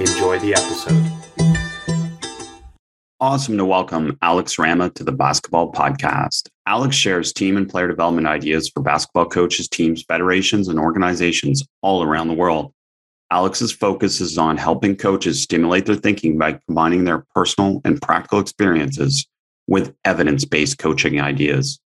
Enjoy the episode. Awesome to welcome Alex Sarama to the Basketball Podcast. Alex shares team and player development ideas for basketball coaches, teams, federations, and organizations all around the world. Alex's focus is on helping coaches stimulate their thinking by combining their personal and practical experiences with evidence based coaching ideas.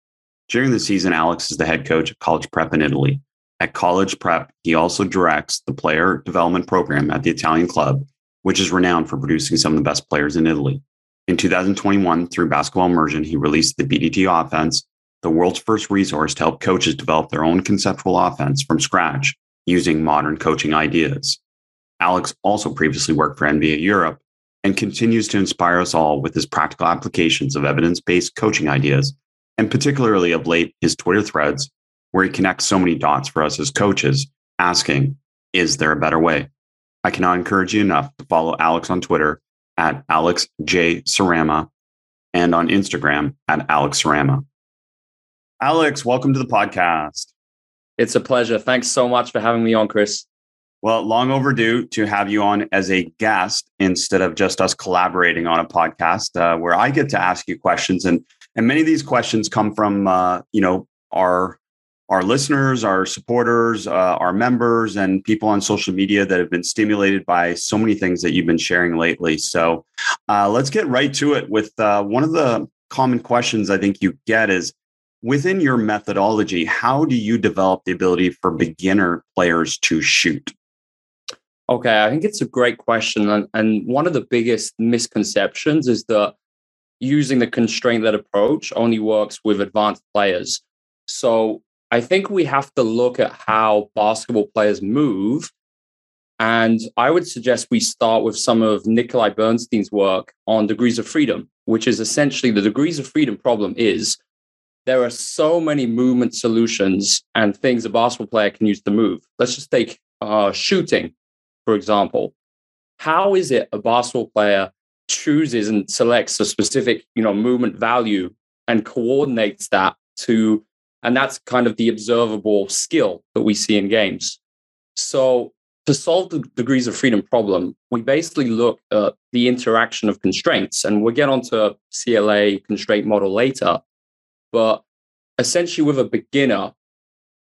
During the season, Alex is the head coach at College Prep in Italy. At College Prep, he also directs the player development program at the Italian club, which is renowned for producing some of the best players in Italy. In 2021, through Basketball Immersion, he released the BDT offense, the world's first resource to help coaches develop their own conceptual offense from scratch using modern coaching ideas. Alex also previously worked for NBA Europe and continues to inspire us all with his practical applications of evidence based coaching ideas, and particularly of late, his Twitter threads, where he connects so many dots for us as coaches, asking, Is there a better way? I cannot encourage you enough to follow Alex on Twitter at Alex J. Sarama and on Instagram at Alex Sarama. Alex, welcome to the podcast. It's a pleasure. Thanks so much for having me on, Chris. Well, long overdue to have you on as a guest instead of just us collaborating on a podcast uh, where I get to ask you questions, and and many of these questions come from uh, you know our our listeners, our supporters, uh, our members, and people on social media that have been stimulated by so many things that you've been sharing lately. So uh, let's get right to it with uh, one of the common questions I think you get is within your methodology, how do you develop the ability for beginner players to shoot? Okay, I think it's a great question. And, and one of the biggest misconceptions is that using the constraint led approach only works with advanced players. So I think we have to look at how basketball players move. And I would suggest we start with some of Nikolai Bernstein's work on degrees of freedom, which is essentially the degrees of freedom problem is there are so many movement solutions and things a basketball player can use to move. Let's just take uh, shooting, for example. How is it a basketball player chooses and selects a specific, you know, movement value and coordinates that to and that's kind of the observable skill that we see in games. So, to solve the degrees of freedom problem, we basically look at the interaction of constraints, and we'll get onto CLA constraint model later. But essentially, with a beginner,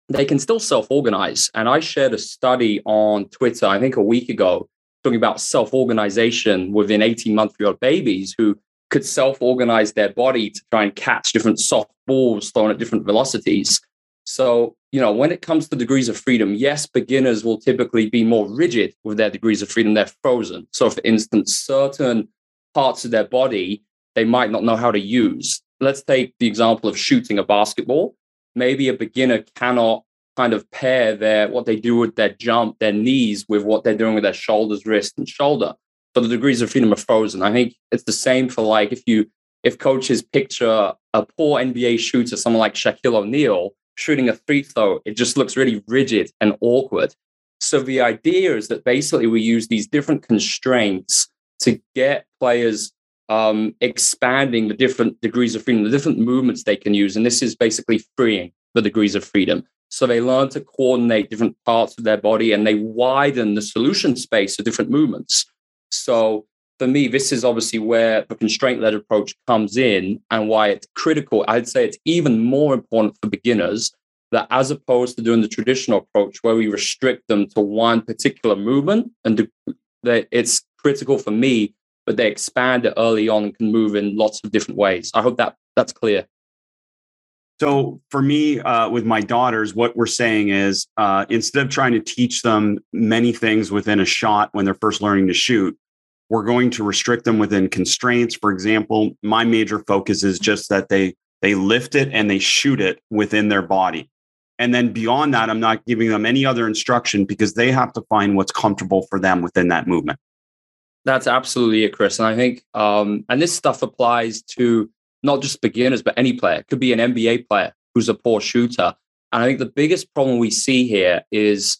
they can still self organize. And I shared a study on Twitter, I think a week ago, talking about self organization within 18 month old babies who could self organize their body to try and catch different soft balls thrown at different velocities. So, you know, when it comes to degrees of freedom, yes, beginners will typically be more rigid with their degrees of freedom. They're frozen. So, for instance, certain parts of their body they might not know how to use. Let's take the example of shooting a basketball. Maybe a beginner cannot kind of pair their what they do with their jump, their knees, with what they're doing with their shoulders, wrist, and shoulder. So the degrees of freedom are frozen. I think it's the same for like if you if coaches picture a poor NBA shooter, someone like Shaquille O'Neal shooting a free throw, it just looks really rigid and awkward. So the idea is that basically we use these different constraints to get players um, expanding the different degrees of freedom, the different movements they can use. And this is basically freeing the degrees of freedom. So they learn to coordinate different parts of their body and they widen the solution space of different movements. So for me, this is obviously where the constraint led approach comes in and why it's critical. I'd say it's even more important for beginners that as opposed to doing the traditional approach where we restrict them to one particular movement and that it's critical for me, but they expand it early on and can move in lots of different ways. I hope that that's clear. So for me, uh, with my daughters, what we're saying is uh, instead of trying to teach them many things within a shot when they're first learning to shoot, we're going to restrict them within constraints. For example, my major focus is just that they they lift it and they shoot it within their body. And then beyond that, I'm not giving them any other instruction because they have to find what's comfortable for them within that movement. that's absolutely it, Chris. And I think, um, and this stuff applies to not just beginners, but any player. It could be an NBA player who's a poor shooter. And I think the biggest problem we see here is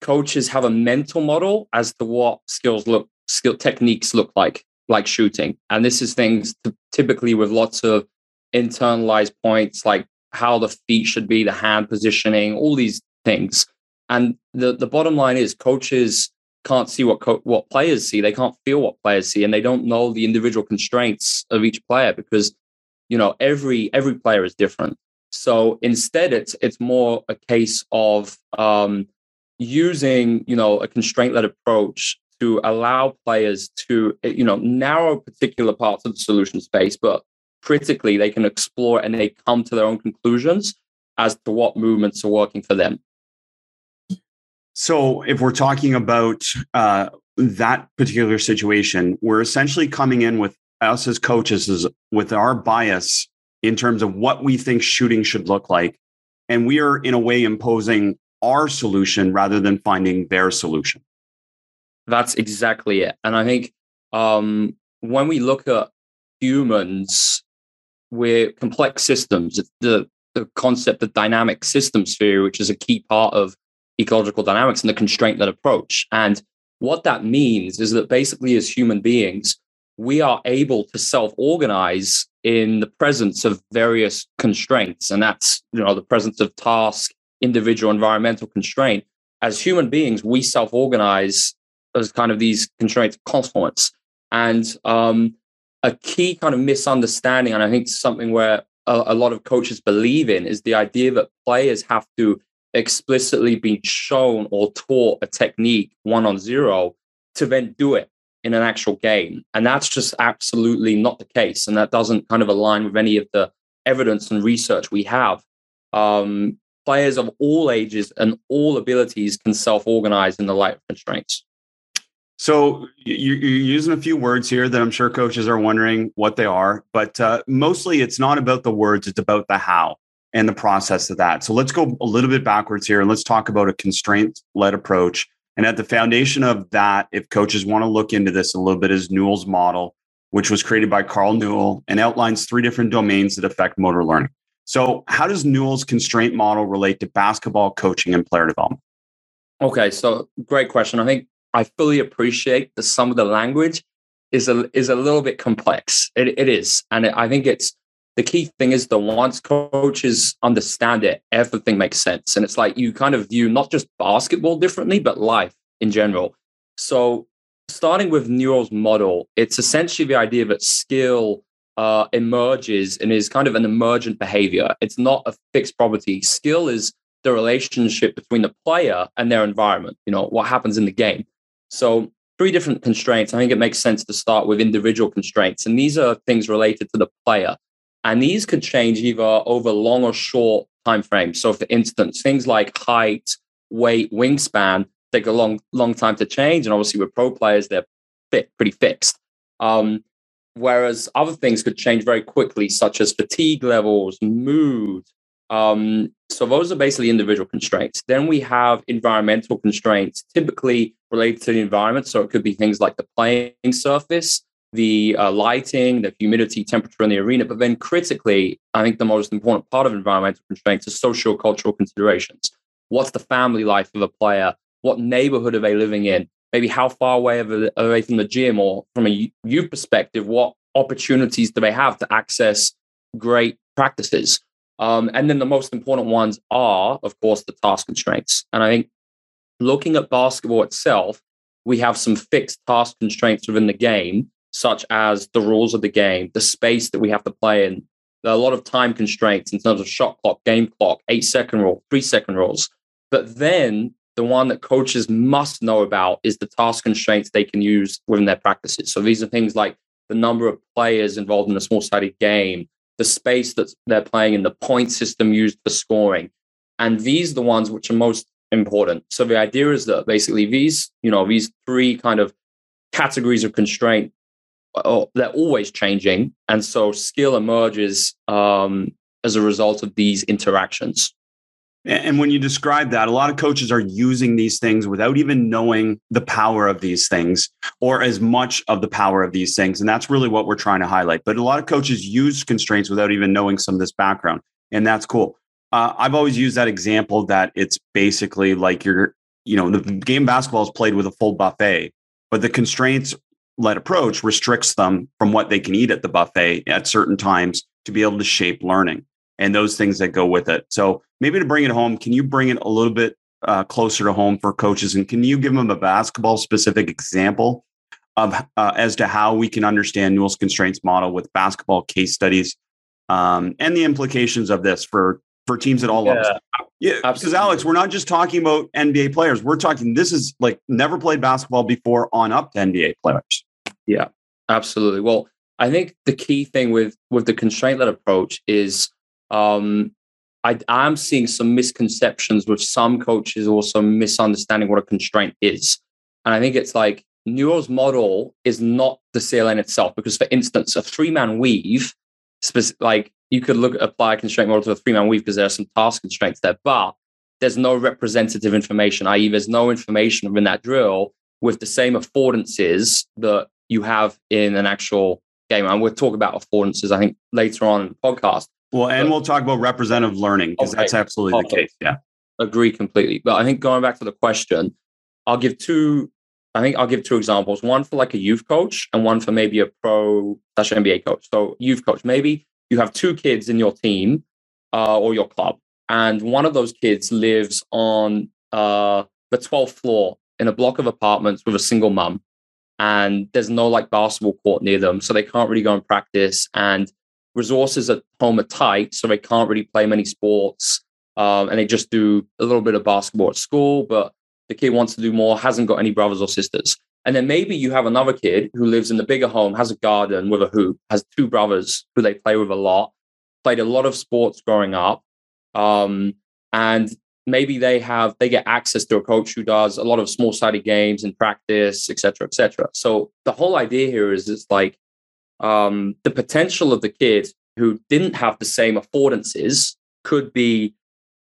coaches have a mental model as to what skills look, skill techniques look like, like shooting. And this is things typically with lots of internalized points, like how the feet should be, the hand positioning, all these things. And the, the bottom line is coaches can't see what co- what players see. They can't feel what players see, and they don't know the individual constraints of each player because you know every every player is different. So instead, it's it's more a case of um, using you know a constraint led approach to allow players to you know narrow particular parts of the solution space, but critically they can explore and they come to their own conclusions as to what movements are working for them. So, if we're talking about uh, that particular situation, we're essentially coming in with us as coaches is with our bias in terms of what we think shooting should look like, and we are in a way imposing our solution rather than finding their solution. That's exactly it, and I think um, when we look at humans, we're complex systems. The the concept of dynamic systems theory, which is a key part of ecological dynamics and the constraint led approach. And what that means is that basically, as human beings, we are able to self organize in the presence of various constraints. And that's, you know, the presence of task, individual environmental constraint. As human beings, we self organize as kind of these constraints confluence. And um, a key kind of misunderstanding, and I think something where a, a lot of coaches believe in, is the idea that players have to explicitly been shown or taught a technique one on zero to then do it in an actual game. And that's just absolutely not the case. And that doesn't kind of align with any of the evidence and research we have. Um, players of all ages and all abilities can self organize in the light of constraints. So you're using a few words here that I'm sure coaches are wondering what they are, but uh, mostly it's not about the words, it's about the how and the process of that. So let's go a little bit backwards here and let's talk about a constraint led approach. And at the foundation of that, if coaches want to look into this a little bit, is Newell's model, which was created by Karl Newell and outlines three different domains that affect motor learning. So, how does Newell's constraint model relate to basketball coaching and player development? Okay, so great question. I think I fully appreciate that some of the language is a is a little bit complex. It, it is, and it, I think it's the key thing is that once coaches understand it, everything makes sense. And it's like you kind of view not just basketball differently, but life in general. So, starting with Newell's model, it's essentially the idea that skill uh, emerges and is kind of an emergent behavior. It's not a fixed property. Skill is the relationship between the player and their environment, you know, what happens in the game. So, three different constraints. I think it makes sense to start with individual constraints. And these are things related to the player. And these could change either over long or short time frames. So, for instance, things like height, weight, wingspan take a long, long time to change. And obviously, with pro players, they're fit, pretty fixed. Um, whereas other things could change very quickly, such as fatigue levels, mood. Um, so those are basically individual constraints. Then we have environmental constraints, typically related to the environment. So it could be things like the playing surface, the uh, lighting, the humidity, temperature in the arena. But then critically, I think the most important part of environmental constraints is social cultural considerations. What's the family life of a player? What neighborhood are they living in? Maybe how far away are they from the gym? Or from a youth perspective, what opportunities do they have to access great practices? Um, and then the most important ones are, of course, the task constraints. And I think looking at basketball itself, we have some fixed task constraints within the game such as the rules of the game, the space that we have to play in. There are a lot of time constraints in terms of shot clock, game clock, eight second rule, three second rules. But then the one that coaches must know about is the task constraints they can use within their practices. So these are things like the number of players involved in a small sided game, the space that they're playing in, the point system used for scoring. And these are the ones which are most important. So the idea is that basically these, you know, these three kind of categories of constraint they're always changing, and so skill emerges um, as a result of these interactions. And when you describe that, a lot of coaches are using these things without even knowing the power of these things or as much of the power of these things. And that's really what we're trying to highlight. But a lot of coaches use constraints without even knowing some of this background. And that's cool. Uh, I've always used that example that it's basically like you're, you know, the game basketball is played with a full buffet, but the constraints led approach restricts them from what they can eat at the buffet at certain times to be able to shape learning and those things that go with it. So maybe to bring it home, can you bring it a little bit uh, closer to home for coaches, and can you give them a basketball specific example of uh, as to how we can understand Newell's constraints model with basketball case studies um, and the implications of this for for teams at all yeah, levels? Yeah, because Alex, we're not just talking about NBA players. We're talking this is like never played basketball before on up to NBA players. Yeah, absolutely. Well, I think the key thing with with the constraint led approach is um, I, I'm seeing some misconceptions with some coaches also misunderstanding what a constraint is. And I think it's like Newell's model is not the CLA itself, because for instance, a three man weave, like you could look apply a constraint model to a three man weave because there are some task constraints there, but there's no representative information, i.e., there's no information in that drill with the same affordances that you have in an actual game. And we'll talk about affordances, I think, later on in the podcast. Well, and but, we'll talk about representative learning because okay. that's absolutely the case. Yeah. Agree completely. But I think going back to the question, I'll give two, I think I'll give two examples. One for like a youth coach and one for maybe a pro slash NBA coach. So youth coach, maybe you have two kids in your team uh, or your club, and one of those kids lives on uh, the 12th floor in a block of apartments with a single mum. And there's no like basketball court near them. So they can't really go and practice. And resources at home are tight, so they can't really play many sports. Um, and they just do a little bit of basketball at school, but the kid wants to do more, hasn't got any brothers or sisters. And then maybe you have another kid who lives in the bigger home, has a garden with a hoop, has two brothers who they play with a lot, played a lot of sports growing up. Um, and maybe they have they get access to a coach who does a lot of small sided games and practice, et cetera, et cetera. So the whole idea here is it's like um, the potential of the kid who didn't have the same affordances could be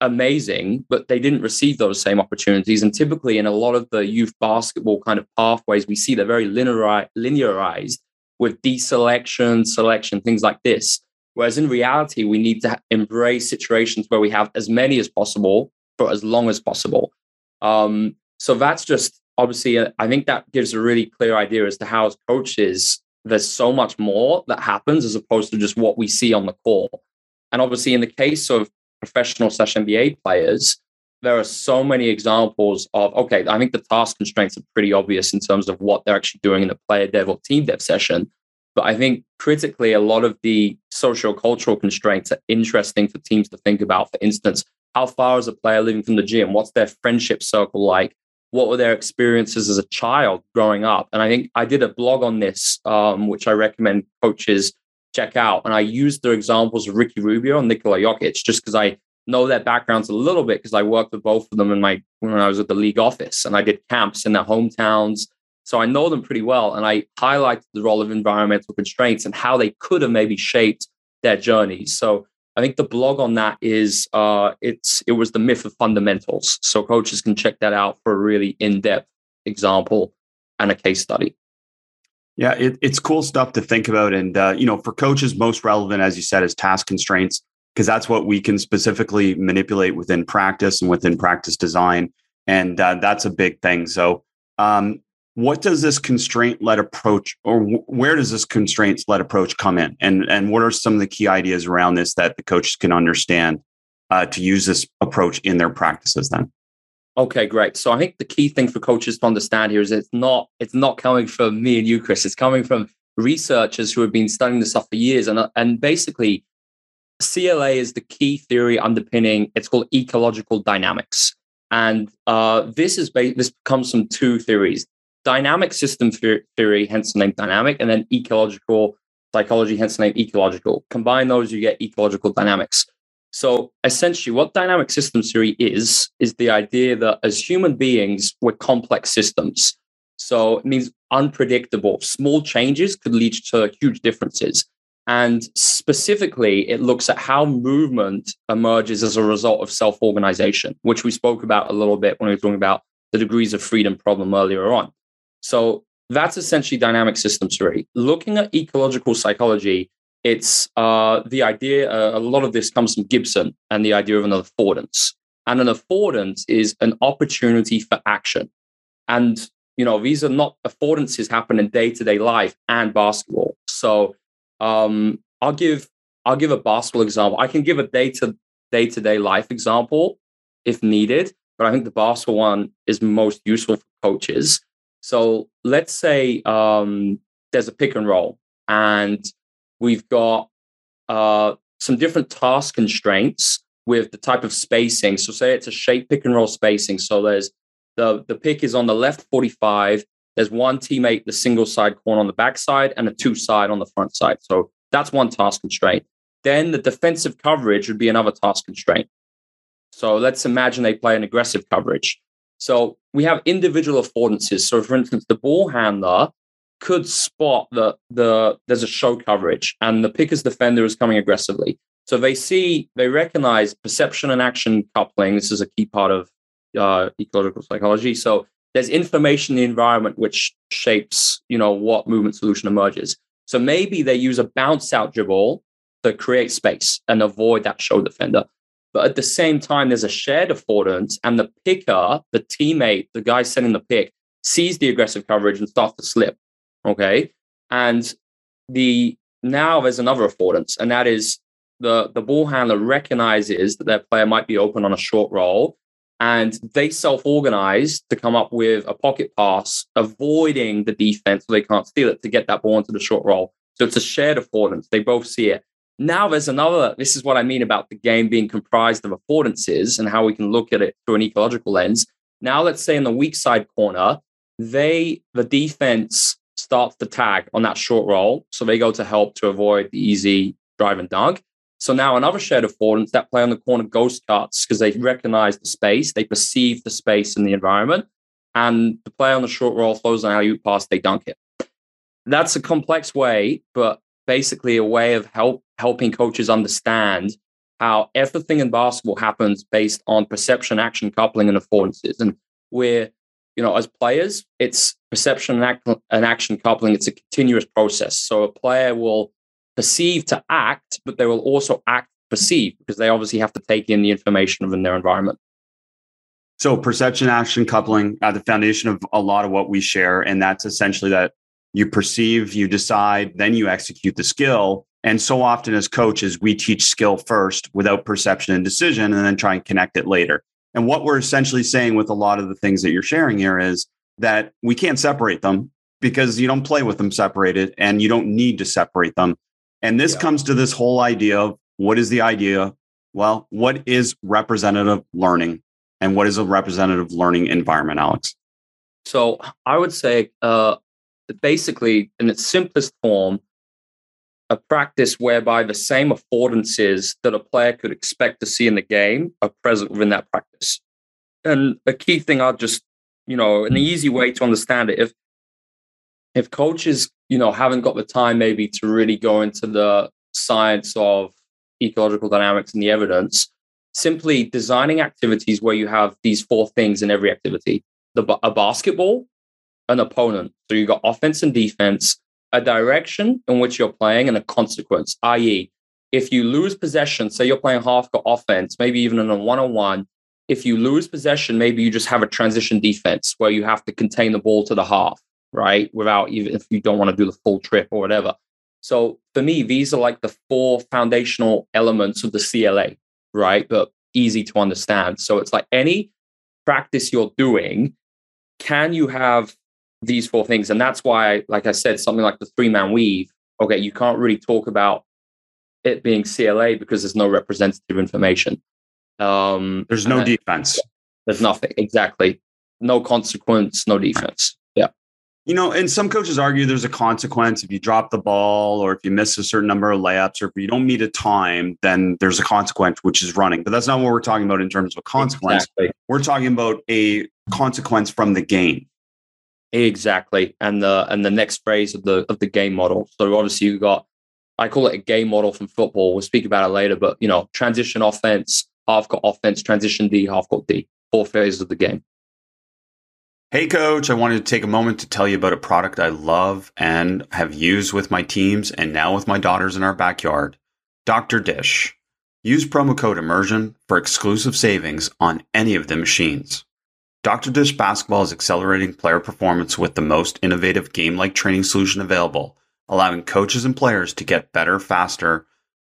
amazing, but they didn't receive those same opportunities. And typically, in a lot of the youth basketball kind of pathways, we see they're very linearized with deselection, selection, things like this. Whereas in reality, we need to embrace situations where we have as many as possible for as long as possible. Um, so that's just obviously, uh, I think that gives a really clear idea as to how as coaches there's so much more that happens as opposed to just what we see on the court. And obviously, in the case of professional slash NBA players, there are so many examples of okay, I think the task constraints are pretty obvious in terms of what they're actually doing in a player dev or team dev session. But I think critically, a lot of the social cultural constraints are interesting for teams to think about. For instance, how far is a player living from the gym? What's their friendship circle like? what were their experiences as a child growing up? And I think I did a blog on this, um, which I recommend coaches check out. And I used the examples of Ricky Rubio and Nikola Jokic just because I know their backgrounds a little bit because I worked with both of them in my when I was at the league office and I did camps in their hometowns. So I know them pretty well. And I highlighted the role of environmental constraints and how they could have maybe shaped their journeys. So I think the blog on that is uh, it's it was the myth of fundamentals. So coaches can check that out for a really in depth example and a case study. Yeah, it, it's cool stuff to think about, and uh, you know, for coaches, most relevant, as you said, is task constraints because that's what we can specifically manipulate within practice and within practice design, and uh, that's a big thing. So, um, what does this constraint led approach or where does this constraints led approach come in? And and what are some of the key ideas around this that the coaches can understand uh, to use this approach in their practices then? Okay great. So i think the key thing for coaches to understand here is it's not it's not coming from me and you chris. It's coming from researchers who have been studying this stuff for years. And and basically cla is the key theory underpinning it's called ecological dynamics. And uh, this is ba- this comes from two theories dynamic system theory, hence the name dynamic, and then ecological psychology, hence the name ecological. Combine those, you get ecological dynamics. So essentially, what dynamic systems theory is, is the idea that as human beings, we're complex systems. So it means unpredictable. Small changes could lead to huge differences. And specifically, it looks at how movement emerges as a result of self organization, which we spoke about a little bit when we were talking about the degrees of freedom problem earlier on. So that's essentially dynamic systems theory. Looking at ecological psychology, it's uh, the idea, uh, a lot of this comes from Gibson and the idea of an affordance. And an affordance is an opportunity for action. And, you know, these are not affordances happen in day to day life and basketball. So um, I'll give I'll give a basketball example. I can give a day to day to day life example if needed, but I think the basketball one is most useful for coaches. So let's say um, there's a pick and roll, and we've got uh, some different task constraints with the type of spacing. So say it's a shape pick and roll spacing. So there's the the pick is on the left 45 there's one teammate, the single side corner on the backside, and a two side on the front side. So that's one task constraint. Then the defensive coverage would be another task constraint. So let's imagine they play an aggressive coverage. So we have individual affordances. So for instance, the ball handler could spot that the there's a show coverage and the picker's defender is coming aggressively. So they see, they recognize perception and action coupling. This is a key part of uh, ecological psychology. So there's information in the environment which shapes, you know, what movement solution emerges. So maybe they use a bounce out dribble to create space and avoid that show defender. But at the same time, there's a shared affordance, and the picker, the teammate, the guy sending the pick, sees the aggressive coverage and starts to slip. Okay. And the now there's another affordance, and that is the, the ball handler recognizes that their player might be open on a short roll and they self-organize to come up with a pocket pass, avoiding the defense so they can't steal it to get that ball into the short roll. So it's a shared affordance. They both see it. Now there's another. This is what I mean about the game being comprised of affordances and how we can look at it through an ecological lens. Now let's say in the weak side corner, they the defense starts to tag on that short roll, so they go to help to avoid the easy drive and dunk. So now another shared affordance, that play on the corner ghost cuts because they recognize the space, they perceive the space in the environment, and the play on the short roll throws an alley pass, they dunk it. That's a complex way, but basically a way of help helping coaches understand how everything in basketball happens based on perception, action, coupling, and affordances. And we're, you know, as players, it's perception and, act- and action coupling. It's a continuous process. So a player will perceive to act, but they will also act perceive because they obviously have to take in the information within their environment. So perception action coupling at the foundation of a lot of what we share. And that's essentially that you perceive, you decide, then you execute the skill. And so often as coaches, we teach skill first without perception and decision and then try and connect it later. And what we're essentially saying with a lot of the things that you're sharing here is that we can't separate them because you don't play with them separated and you don't need to separate them. And this yeah. comes to this whole idea of what is the idea? Well, what is representative learning and what is a representative learning environment, Alex? So I would say uh, basically, in its simplest form, a practice whereby the same affordances that a player could expect to see in the game are present within that practice. And a key thing I'll just, you know, an hmm. easy way to understand it, if if coaches you know haven't got the time maybe to really go into the science of ecological dynamics and the evidence simply designing activities where you have these four things in every activity the a basketball an opponent so you've got offense and defense a direction in which you're playing and a consequence i.e if you lose possession say you're playing half court offense maybe even in a one-on-one if you lose possession maybe you just have a transition defense where you have to contain the ball to the half right? Without even if you don't want to do the full trip or whatever. So for me, these are like the four foundational elements of the CLA, right? But easy to understand. So it's like any practice you're doing, can you have these four things? And that's why, like I said, something like the three man weave, okay, you can't really talk about it being CLA because there's no representative information. Um, there's no defense. There's nothing. Exactly. No consequence, no defense. Yeah. You know, and some coaches argue there's a consequence if you drop the ball or if you miss a certain number of layups or if you don't meet a time, then there's a consequence, which is running. But that's not what we're talking about in terms of a consequence. Exactly. We're talking about a consequence from the game. Exactly. And the and the next phase of the of the game model. So obviously you got I call it a game model from football. We'll speak about it later, but you know, transition offense, half court offense, transition D, half court D, four phases of the game. Hey, coach, I wanted to take a moment to tell you about a product I love and have used with my teams and now with my daughters in our backyard Dr. Dish. Use promo code immersion for exclusive savings on any of the machines. Dr. Dish Basketball is accelerating player performance with the most innovative game like training solution available, allowing coaches and players to get better faster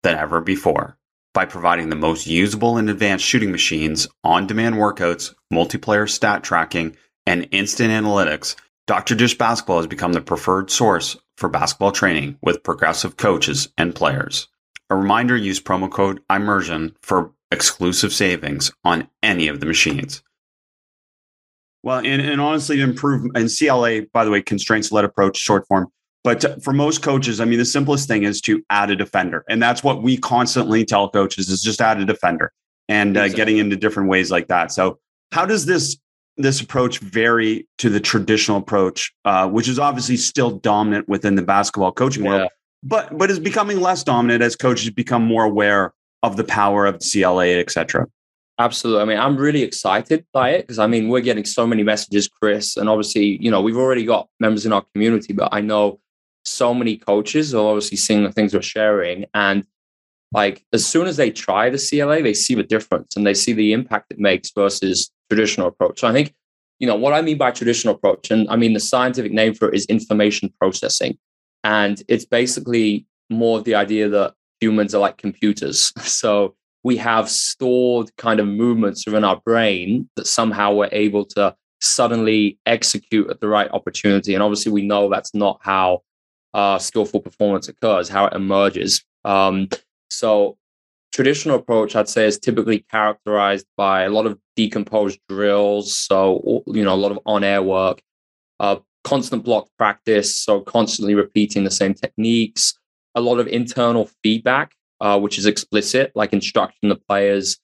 than ever before. By providing the most usable and advanced shooting machines, on demand workouts, multiplayer stat tracking, and instant analytics, Dr. Dish Basketball has become the preferred source for basketball training with progressive coaches and players. A reminder use promo code IMMERSION for exclusive savings on any of the machines. Well, and, and honestly, improve and CLA, by the way, constraints led approach, short form. But for most coaches, I mean, the simplest thing is to add a defender. And that's what we constantly tell coaches is just add a defender and uh, getting into different ways like that. So, how does this this approach vary to the traditional approach, uh, which is obviously still dominant within the basketball coaching yeah. world, but but is becoming less dominant as coaches become more aware of the power of CLA, et cetera. Absolutely. I mean, I'm really excited by it because I mean, we're getting so many messages, Chris, and obviously, you know, we've already got members in our community, but I know so many coaches are obviously seeing the things we're sharing. And like, as soon as they try the CLA, they see the difference and they see the impact it makes versus traditional approach. So I think, you know, what I mean by traditional approach, and I mean the scientific name for it is information processing. And it's basically more of the idea that humans are like computers. So we have stored kind of movements within our brain that somehow we're able to suddenly execute at the right opportunity. And obviously, we know that's not how uh, skillful performance occurs, how it emerges. Um, so traditional approach, I'd say, is typically characterized by a lot of decomposed drills. So, you know, a lot of on air work, uh, constant block practice. So, constantly repeating the same techniques, a lot of internal feedback, uh, which is explicit, like instructing the players,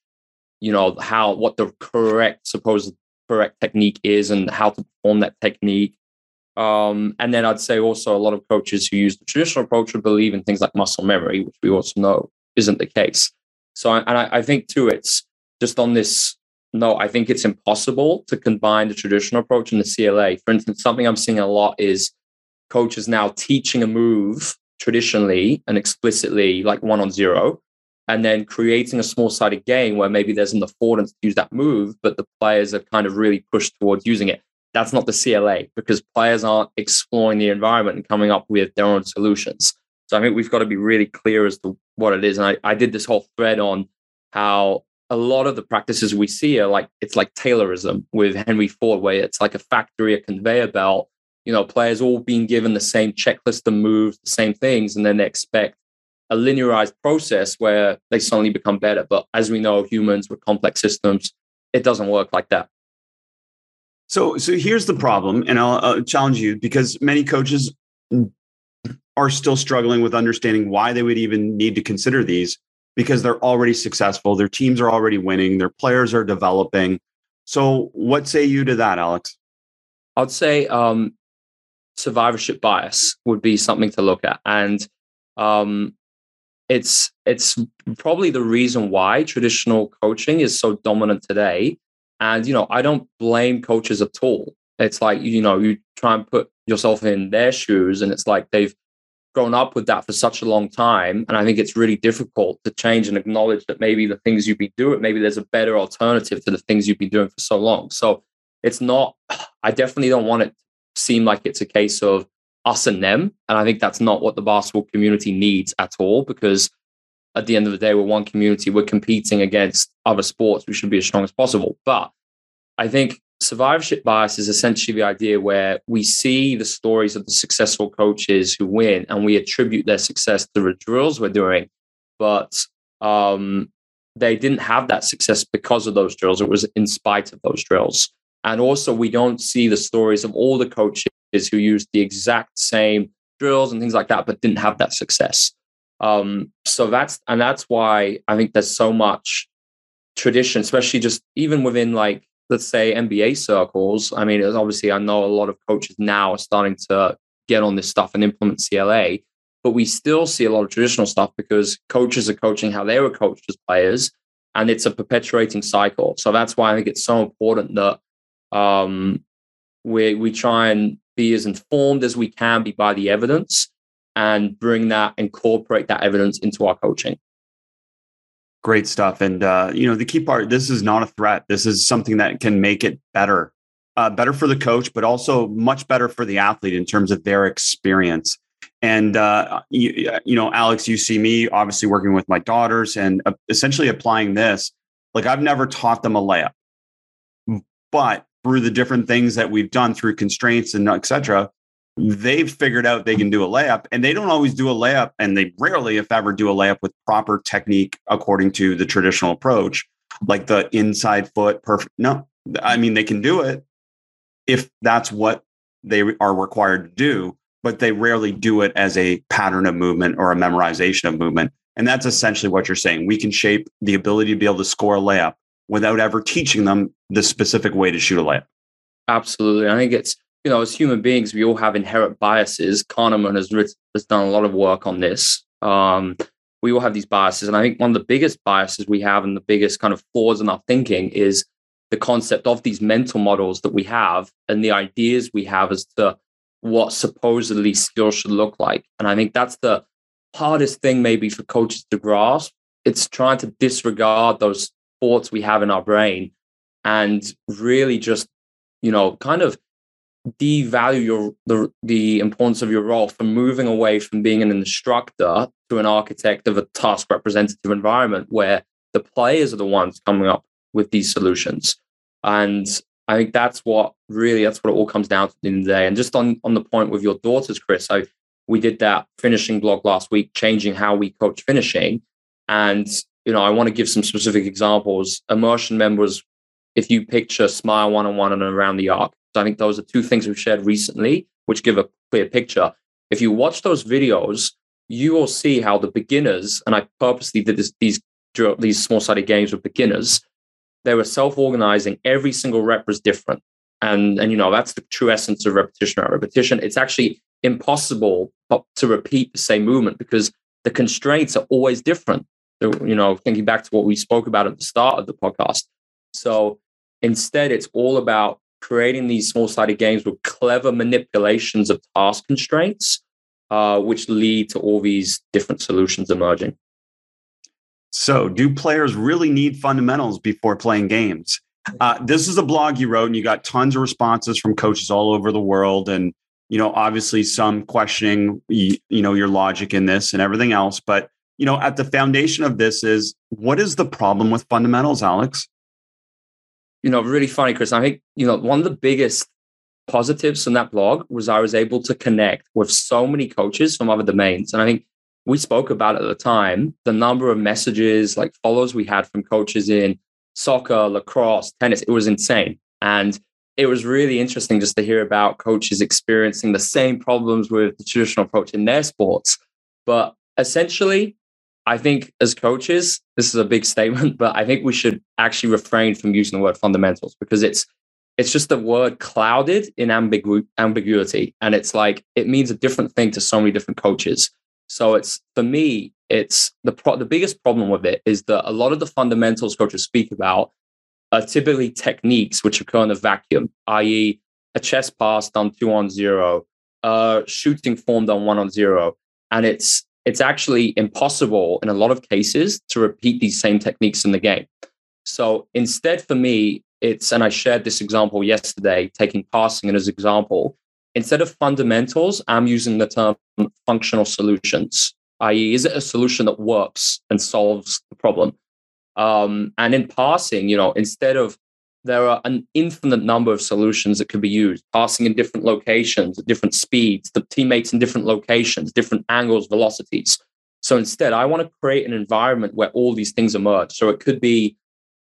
you know, how, what the correct, supposed correct technique is and how to perform that technique. Um, and then I'd say also a lot of coaches who use the traditional approach would believe in things like muscle memory, which we also know isn't the case. So, and I, I think too, it's just on this note, I think it's impossible to combine the traditional approach and the CLA. For instance, something I'm seeing a lot is coaches now teaching a move traditionally and explicitly, like one on zero, and then creating a small sided game where maybe there's an affordance to use that move, but the players are kind of really pushed towards using it. That's not the CLA because players aren't exploring the environment and coming up with their own solutions. So I think we've got to be really clear as to what it is. And I, I did this whole thread on how a lot of the practices we see are like it's like Taylorism with Henry Ford, where it's like a factory, a conveyor belt. You know, players all being given the same checklist of moves, the same things, and then they expect a linearized process where they suddenly become better. But as we know, humans with complex systems, it doesn't work like that. So, so here's the problem, and I'll, I'll challenge you because many coaches are still struggling with understanding why they would even need to consider these because they're already successful, their teams are already winning, their players are developing. So, what say you to that, Alex? I'd say um, survivorship bias would be something to look at, and um, it's it's probably the reason why traditional coaching is so dominant today. And you know, I don't blame coaches at all. It's like you know, you try and put yourself in their shoes, and it's like they've grown up with that for such a long time. And I think it's really difficult to change and acknowledge that maybe the things you've been doing, maybe there's a better alternative to the things you've been doing for so long. So it's not, I definitely don't want it to seem like it's a case of us and them. And I think that's not what the basketball community needs at all, because at the end of the day, we're one community, we're competing against other sports. We should be as strong as possible. But I think survivorship bias is essentially the idea where we see the stories of the successful coaches who win and we attribute their success to the drills we're doing. But um, they didn't have that success because of those drills. It was in spite of those drills. And also, we don't see the stories of all the coaches who used the exact same drills and things like that, but didn't have that success. Um, so that's and that's why I think there's so much tradition, especially just even within like let's say NBA circles, I mean, obviously I know a lot of coaches now are starting to get on this stuff and implement CLA. but we still see a lot of traditional stuff because coaches are coaching how they were coached as players, and it's a perpetuating cycle. So that's why I think it's so important that um, we we try and be as informed as we can be by the evidence and bring that incorporate that evidence into our coaching. Great stuff. And uh, you know the key part this is not a threat. This is something that can make it better uh, better for the coach but also much better for the athlete in terms of their experience. And uh, you, you know alex you see me obviously working with my daughters and uh, essentially applying this. Like i've never taught them a layup. But through the different things that we've done through constraints and etc they've figured out they can do a layup and they don't always do a layup and they rarely if ever do a layup with proper technique according to the traditional approach like the inside foot perfect no i mean they can do it if that's what they are required to do but they rarely do it as a pattern of movement or a memorization of movement and that's essentially what you're saying. We can shape the ability to be able to score a layup without ever teaching them the specific way to shoot a layup absolutely i think it's you know, as human beings, we all have inherent biases. Kahneman has written, has done a lot of work on this. Um, we all have these biases, and I think one of the biggest biases we have, and the biggest kind of flaws in our thinking, is the concept of these mental models that we have and the ideas we have as to what supposedly skills should look like. And I think that's the hardest thing, maybe, for coaches to grasp. It's trying to disregard those thoughts we have in our brain and really just, you know, kind of devalue your the, the importance of your role from moving away from being an instructor to an architect of a task representative environment where the players are the ones coming up with these solutions. And i think that's what really that's what it all comes down to in the day. And just on on the point with your daughters chris i we did that finishing blog last week changing how we coach finishing. And you know i want to give some specific examples immersion members if you picture smile one on one and around the arc so I think those are two things we've shared recently, which give a clear picture. If you watch those videos, you will see how the beginners, and I purposely did this, these these small sided games with beginners, they were self organizing. Every single rep was different, and and you know that's the true essence of repetition. Repetition. It's actually impossible to repeat the same movement because the constraints are always different. You know, thinking back to what we spoke about at the start of the podcast. So instead, it's all about creating these small sided games with clever manipulations of task constraints, uh, which lead to all these different solutions emerging. So, do players really need fundamentals before playing games? Uh, this is a blog you wrote, and you got tons of responses from coaches all over the world, and you know, obviously, some questioning you, you know your logic in this and everything else. But you know, at the foundation of this is what is the problem with fundamentals, Alex? you know, really funny, Chris. I think, you know, one of the biggest positives from that blog was I was able to connect with so many coaches from other domains. And I think we spoke about at the time the number of messages, like follows we had from coaches in soccer, lacrosse, tennis. It was insane. And it was really interesting just to hear about coaches experiencing the same problems with the traditional approach in their sports. But essentially, I think as coaches, this is a big statement, but I think we should actually refrain from using the word fundamentals because it's it's just the word clouded in ambigu- ambiguity, and it's like it means a different thing to so many different coaches. So it's for me, it's the pro- the biggest problem with it is that a lot of the fundamentals coaches speak about are typically techniques which occur in a vacuum, i.e., a chest pass done two on zero, uh, shooting form done one on zero, and it's it's actually impossible in a lot of cases to repeat these same techniques in the game. So instead, for me, it's, and I shared this example yesterday, taking passing as an example. Instead of fundamentals, I'm using the term functional solutions, i.e., is it a solution that works and solves the problem? Um, and in passing, you know, instead of there are an infinite number of solutions that could be used, passing in different locations, at different speeds, the teammates in different locations, different angles, velocities. So instead, I want to create an environment where all these things emerge. So it could be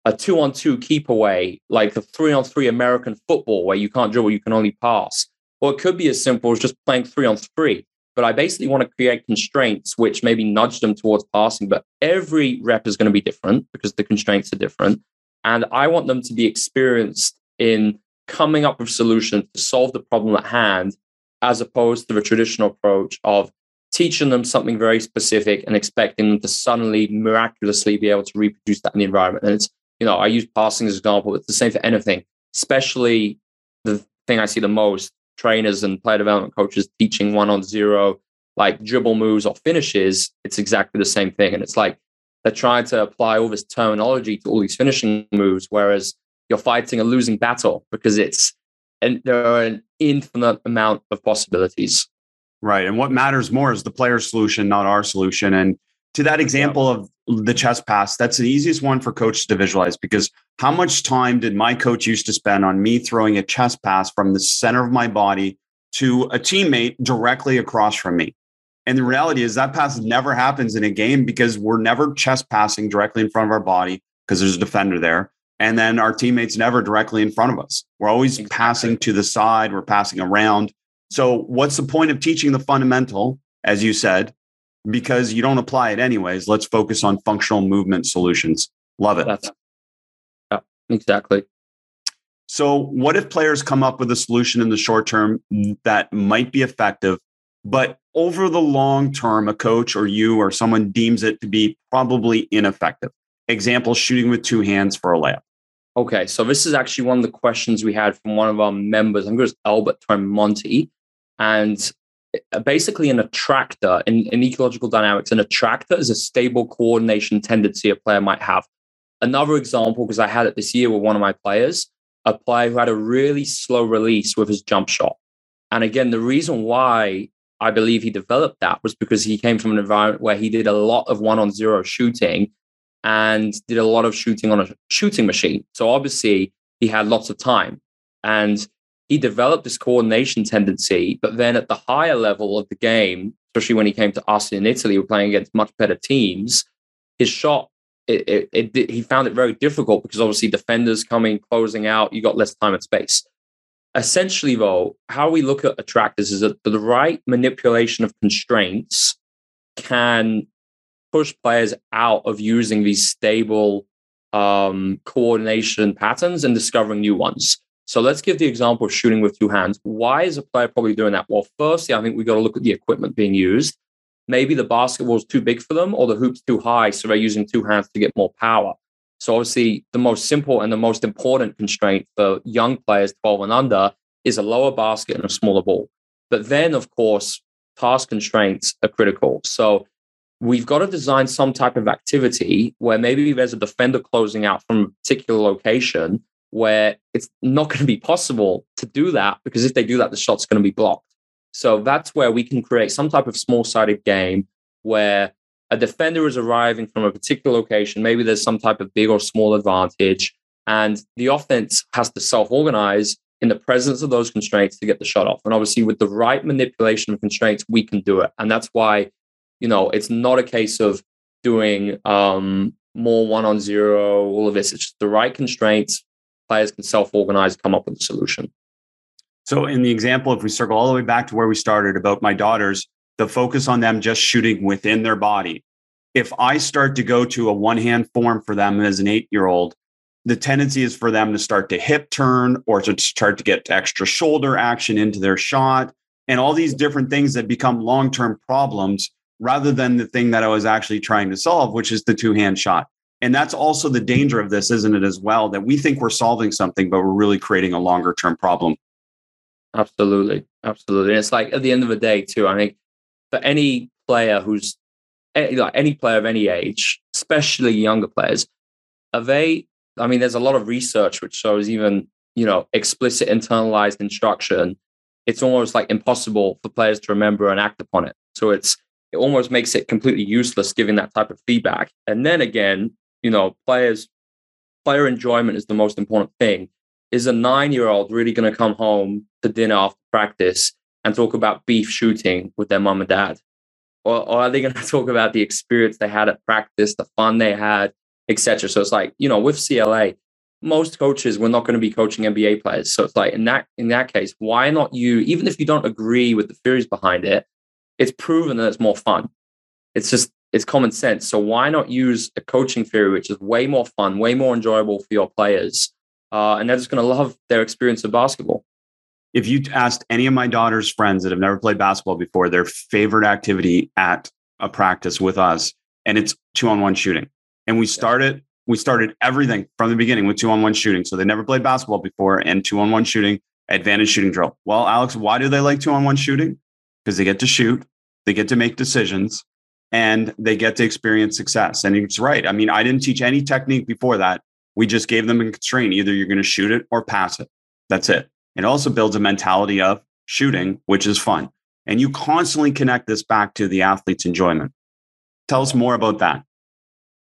a two on two keep away, like a three on three American football where you can't dribble, you can only pass. Or it could be as simple as just playing three on three. But I basically want to create constraints which maybe nudge them towards passing. But every rep is going to be different because the constraints are different. And I want them to be experienced in coming up with solutions to solve the problem at hand, as opposed to the traditional approach of teaching them something very specific and expecting them to suddenly miraculously be able to reproduce that in the environment. And it's, you know, I use passing as an example, it's the same for anything, especially the thing I see the most trainers and player development coaches teaching one on zero, like dribble moves or finishes. It's exactly the same thing. And it's like they're trying to apply all this terminology to all these finishing moves, whereas you're fighting a losing battle because it's, and there are an infinite amount of possibilities. Right. And what matters more is the player's solution, not our solution. And to that example of the chest pass, that's the easiest one for coaches to visualize because how much time did my coach used to spend on me throwing a chest pass from the center of my body to a teammate directly across from me? And the reality is that pass never happens in a game because we're never chest passing directly in front of our body because there's a defender there. And then our teammates never directly in front of us. We're always exactly. passing to the side, we're passing around. So, what's the point of teaching the fundamental, as you said, because you don't apply it anyways? Let's focus on functional movement solutions. Love it. That's, yeah, exactly. So, what if players come up with a solution in the short term that might be effective, but over the long term, a coach or you or someone deems it to be probably ineffective? Example shooting with two hands for a layup. Okay, so this is actually one of the questions we had from one of our members. I think it was Albert Tremonti. And uh, basically, an attractor in, in ecological dynamics, an attractor is a stable coordination tendency a player might have. Another example, because I had it this year with one of my players, a player who had a really slow release with his jump shot. And again, the reason why I believe he developed that was because he came from an environment where he did a lot of one on zero shooting and did a lot of shooting on a shooting machine. So obviously, he had lots of time. And he developed this coordination tendency, but then at the higher level of the game, especially when he came to us in Italy, we're playing against much better teams. His shot, it, it, it, he found it very difficult because obviously defenders coming, closing out, you got less time and space. Essentially, though, how we look at attractors is that the right manipulation of constraints can push players out of using these stable um, coordination patterns and discovering new ones. So let's give the example of shooting with two hands. Why is a player probably doing that? Well, firstly, I think we got to look at the equipment being used. Maybe the basketball is too big for them or the hoop's too high, so they're using two hands to get more power. So obviously, the most simple and the most important constraint for young players 12 and under is a lower basket and a smaller ball. But then, of course, task constraints are critical. So we've got to design some type of activity where maybe there's a defender closing out from a particular location where it's not going to be possible to do that because if they do that, the shot's going to be blocked. So that's where we can create some type of small sided game where a defender is arriving from a particular location. Maybe there's some type of big or small advantage, and the offense has to self organize in the presence of those constraints to get the shot off. And obviously, with the right manipulation of constraints, we can do it. And that's why, you know, it's not a case of doing um, more one on zero, all of this. It's just the right constraints, players can self-organize, come up with a solution. So in the example, if we circle all the way back to where we started about my daughters, the focus on them just shooting within their body. If I start to go to a one-hand form for them as an eight-year-old, the tendency is for them to start to hip turn or to start to get extra shoulder action into their shot and all these different things that become long-term problems rather than the thing that I was actually trying to solve, which is the two-hand shot. And that's also the danger of this, isn't it, as well? That we think we're solving something, but we're really creating a longer term problem. Absolutely. Absolutely. And it's like at the end of the day, too, I think for any player who's eh, like any player of any age, especially younger players, are they, I mean, there's a lot of research which shows even, you know, explicit internalized instruction, it's almost like impossible for players to remember and act upon it. So it's, it almost makes it completely useless giving that type of feedback. And then again, you know, players, player enjoyment is the most important thing. Is a nine year old really going to come home to dinner after practice and talk about beef shooting with their mom and dad? Or, or are they going to talk about the experience they had at practice, the fun they had, etc.? So it's like, you know, with CLA, most coaches we're not going to be coaching NBA players. So it's like in that in that case, why not you, even if you don't agree with the theories behind it, it's proven that it's more fun. It's just it's common sense. So why not use a coaching theory, which is way more fun, way more enjoyable for your players, uh, and they're just going to love their experience of basketball. If you asked any of my daughter's friends that have never played basketball before, their favorite activity at a practice with us, and it's two on one shooting. And we started, we started everything from the beginning with two on one shooting. So they never played basketball before and two on one shooting, advantage shooting drill. Well, Alex, why do they like two on one shooting? Because they get to shoot, they get to make decisions, and they get to experience success. And it's right. I mean, I didn't teach any technique before that. We just gave them a constraint. Either you're going to shoot it or pass it. That's it. It also builds a mentality of shooting, which is fun. And you constantly connect this back to the athlete's enjoyment. Tell us more about that.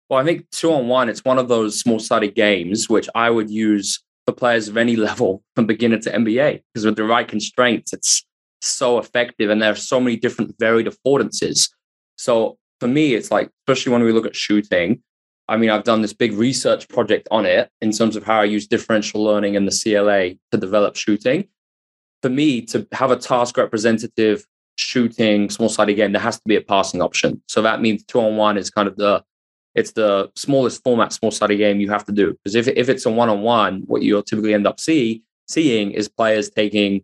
Well, I think two on one, it's one of those small sided games which I would use for players of any level from beginner to NBA because with the right constraints, it's so effective and there are so many different varied affordances. So for me, it's like, especially when we look at shooting, I mean, I've done this big research project on it in terms of how I use differential learning in the CLA to develop shooting. For me, to have a task representative shooting small sided game, there has to be a passing option. So that means two on one is kind of the it's the smallest format small sided game you have to do. Because if, if it's a one on one, what you'll typically end up see, seeing is players taking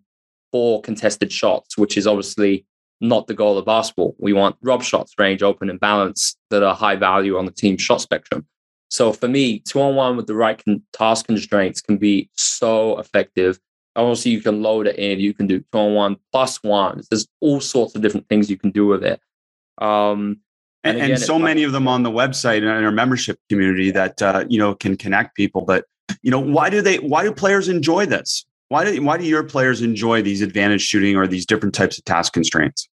four contested shots, which is obviously not the goal of basketball. We want rob shots, range, open, and balance that are high value on the team shot spectrum. So for me, two on one with the right con- task constraints can be so effective. Obviously, you can load it in. You can do two on one plus ones. There's all sorts of different things you can do with it. Um, and, and, again, and so many of them on the website and in our membership community that uh, you know can connect people. But you know, why do they? Why do players enjoy this? Why do why do your players enjoy these advantage shooting or these different types of task constraints?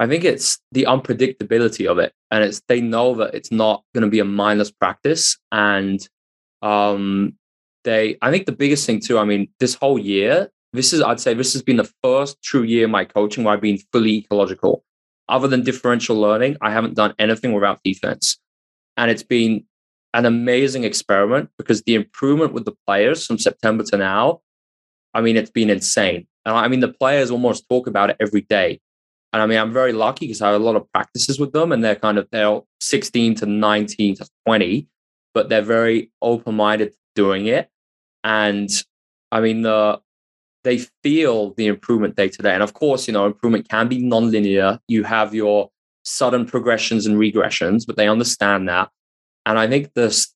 I think it's the unpredictability of it, and it's they know that it's not going to be a mindless practice, and um, they. I think the biggest thing too. I mean, this whole year, this is I'd say this has been the first true year of my coaching where I've been fully ecological. Other than differential learning, I haven't done anything without defense, and it's been an amazing experiment because the improvement with the players from September to now, I mean, it's been insane. And I mean, the players almost talk about it every day and I mean, I'm very lucky because I have a lot of practices with them and they're kind of, they're 16 to 19 to 20, but they're very open minded doing it. And I mean, the, they feel the improvement day to day. And of course, you know, improvement can be non-linear. You have your sudden progressions and regressions, but they understand that. And I think this,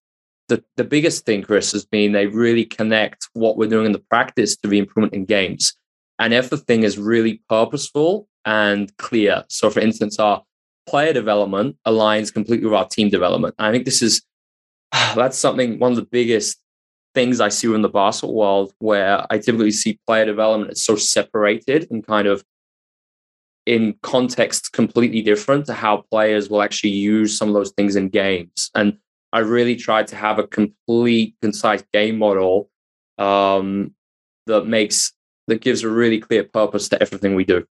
the, the biggest thing, Chris, has been they really connect what we're doing in the practice to the improvement in games. And if the thing is really purposeful and clear. So, for instance, our player development aligns completely with our team development. I think this is that's something one of the biggest things I see in the basketball world where I typically see player development is so separated and kind of in context completely different to how players will actually use some of those things in games. And I really tried to have a complete, concise game model um, that makes that gives a really clear purpose to everything we do.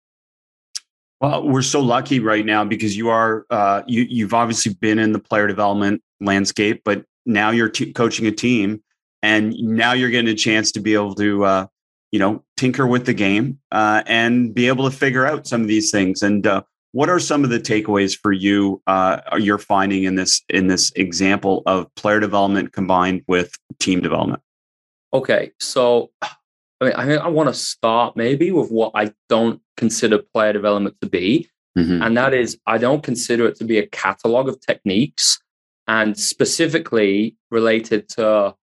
Well, we're so lucky right now because you are uh, you you've obviously been in the player development landscape, but now you're t- coaching a team, and now you're getting a chance to be able to uh, you know tinker with the game uh, and be able to figure out some of these things. And uh, what are some of the takeaways for you uh, you're finding in this in this example of player development combined with team development? Okay, so I mean, I I want to start maybe with what I don't consider player development to be. Mm-hmm. And that is, I don't consider it to be a catalog of techniques and specifically related to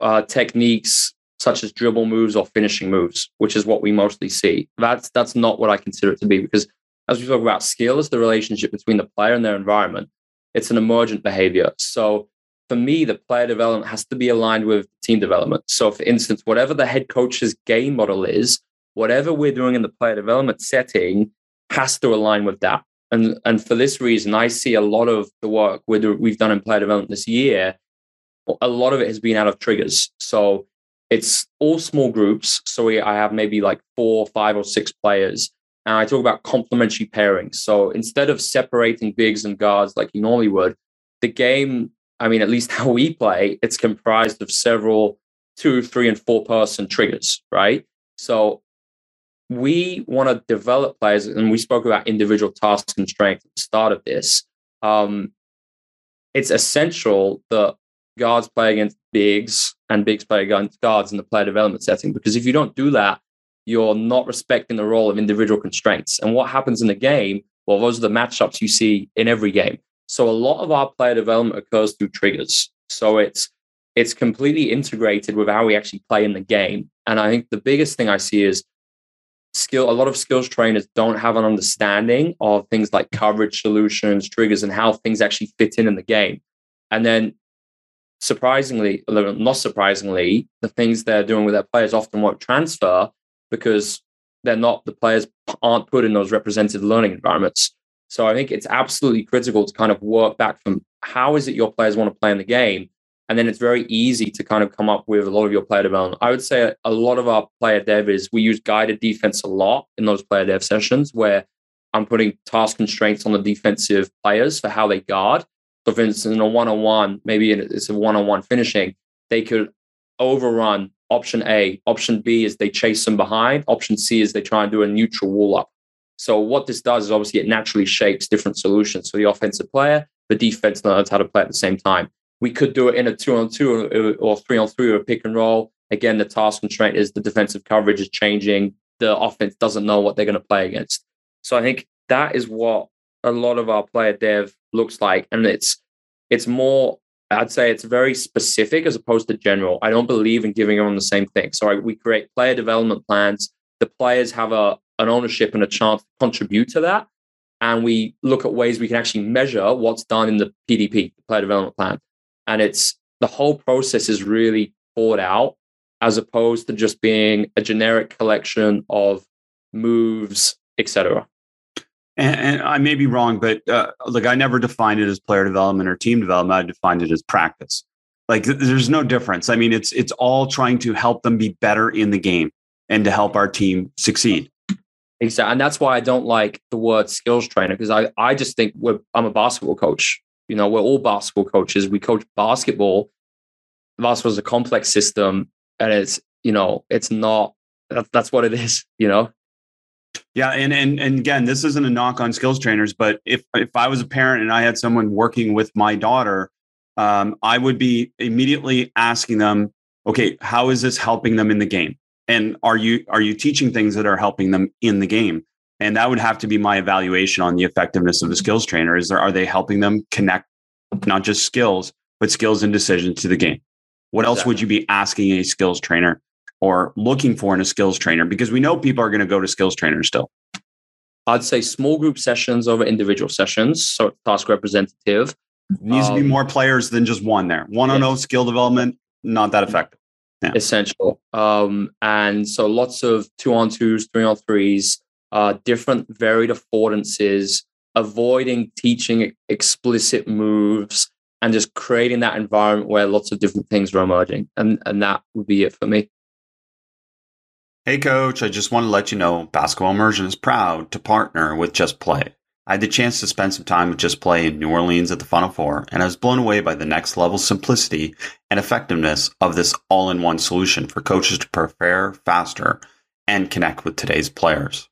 uh, techniques such as dribble moves or finishing moves, which is what we mostly see. That's that's not what I consider it to be because as we talk about skill is the relationship between the player and their environment. It's an emergent behavior. So for me, the player development has to be aligned with team development. So, for instance, whatever the head coach's game model is, whatever we're doing in the player development setting has to align with that. And, and for this reason, I see a lot of the work we've done in player development this year, a lot of it has been out of triggers. So it's all small groups. So we, I have maybe like four, five, or six players. And I talk about complementary pairings. So instead of separating bigs and guards like you normally would, the game I mean, at least how we play, it's comprised of several two, three, and four person triggers, right? So we want to develop players, and we spoke about individual tasks and strength at the start of this. Um, it's essential that guards play against bigs and bigs play against guards in the player development setting because if you don't do that, you're not respecting the role of individual constraints. And what happens in the game? Well, those are the matchups you see in every game. So a lot of our player development occurs through triggers. So it's it's completely integrated with how we actually play in the game. And I think the biggest thing I see is skill a lot of skills trainers don't have an understanding of things like coverage solutions triggers and how things actually fit in in the game and then surprisingly not surprisingly the things they're doing with their players often won't transfer because they're not the players aren't put in those representative learning environments so i think it's absolutely critical to kind of work back from how is it your players want to play in the game and then it's very easy to kind of come up with a lot of your player development. I would say a lot of our player dev is we use guided defense a lot in those player dev sessions where I'm putting task constraints on the defensive players for how they guard. So, for instance, in a one on one, maybe it's a one on one finishing, they could overrun option A. Option B is they chase them behind. Option C is they try and do a neutral wall up. So, what this does is obviously it naturally shapes different solutions for the offensive player. The defense knows how to play at the same time. We could do it in a two on two or three on three or a pick and roll. Again, the task constraint is the defensive coverage is changing. The offense doesn't know what they're going to play against. So I think that is what a lot of our player dev looks like. And it's it's more, I'd say it's very specific as opposed to general. I don't believe in giving everyone the same thing. So we create player development plans. The players have a an ownership and a chance to contribute to that. And we look at ways we can actually measure what's done in the PDP, the player development plan and it's the whole process is really thought out as opposed to just being a generic collection of moves, etc. And, and, I may be wrong, but uh, like I never defined it as player development or team development. I defined it as practice. Like th- there's no difference. I mean, it's it's all trying to help them be better in the game and to help our team succeed. Exactly, and that's why I don't like the word skills trainer because I I just think we're, I'm a basketball coach you know, we're all basketball coaches. We coach basketball. Basketball is a complex system, and it's you know, it's not. That, that's what it is. You know. Yeah, and and and again, this isn't a knock on skills trainers, but if if I was a parent and I had someone working with my daughter, um, I would be immediately asking them, okay, how is this helping them in the game? And are you are you teaching things that are helping them in the game? and that would have to be my evaluation on the effectiveness of the skills trainer is there are they helping them connect not just skills but skills and decisions to the game what exactly. else would you be asking a skills trainer or looking for in a skills trainer because we know people are going to go to skills trainers still i'd say small group sessions over individual sessions so task representative needs um, to be um, more players than just one there one on yes. skill development not that effective yeah. essential um, and so lots of two on twos three on threes uh, different varied affordances, avoiding teaching explicit moves, and just creating that environment where lots of different things are emerging. And, and that would be it for me. Hey, coach, I just want to let you know Basketball Immersion is proud to partner with Just Play. I had the chance to spend some time with Just Play in New Orleans at the Final Four, and I was blown away by the next level simplicity and effectiveness of this all in one solution for coaches to prepare faster and connect with today's players.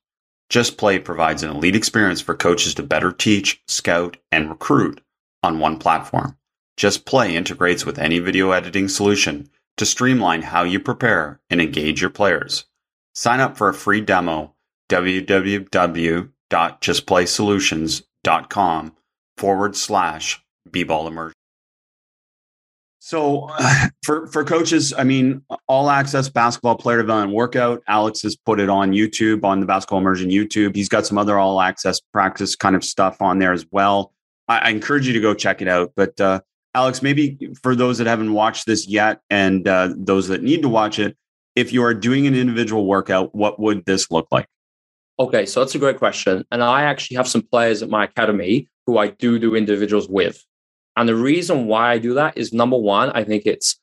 Just Play provides an elite experience for coaches to better teach, scout, and recruit on one platform. Just Play integrates with any video editing solution to streamline how you prepare and engage your players. Sign up for a free demo www.justplaysolutions.com forward slash b-ball immersion. So for for coaches, I mean, all access basketball player development workout. Alex has put it on YouTube on the Basketball Immersion YouTube. He's got some other all access practice kind of stuff on there as well. I, I encourage you to go check it out. But uh, Alex, maybe for those that haven't watched this yet and uh, those that need to watch it, if you are doing an individual workout, what would this look like? Okay, so that's a great question, and I actually have some players at my academy who I do do individuals with. And the reason why I do that is number one, I think it's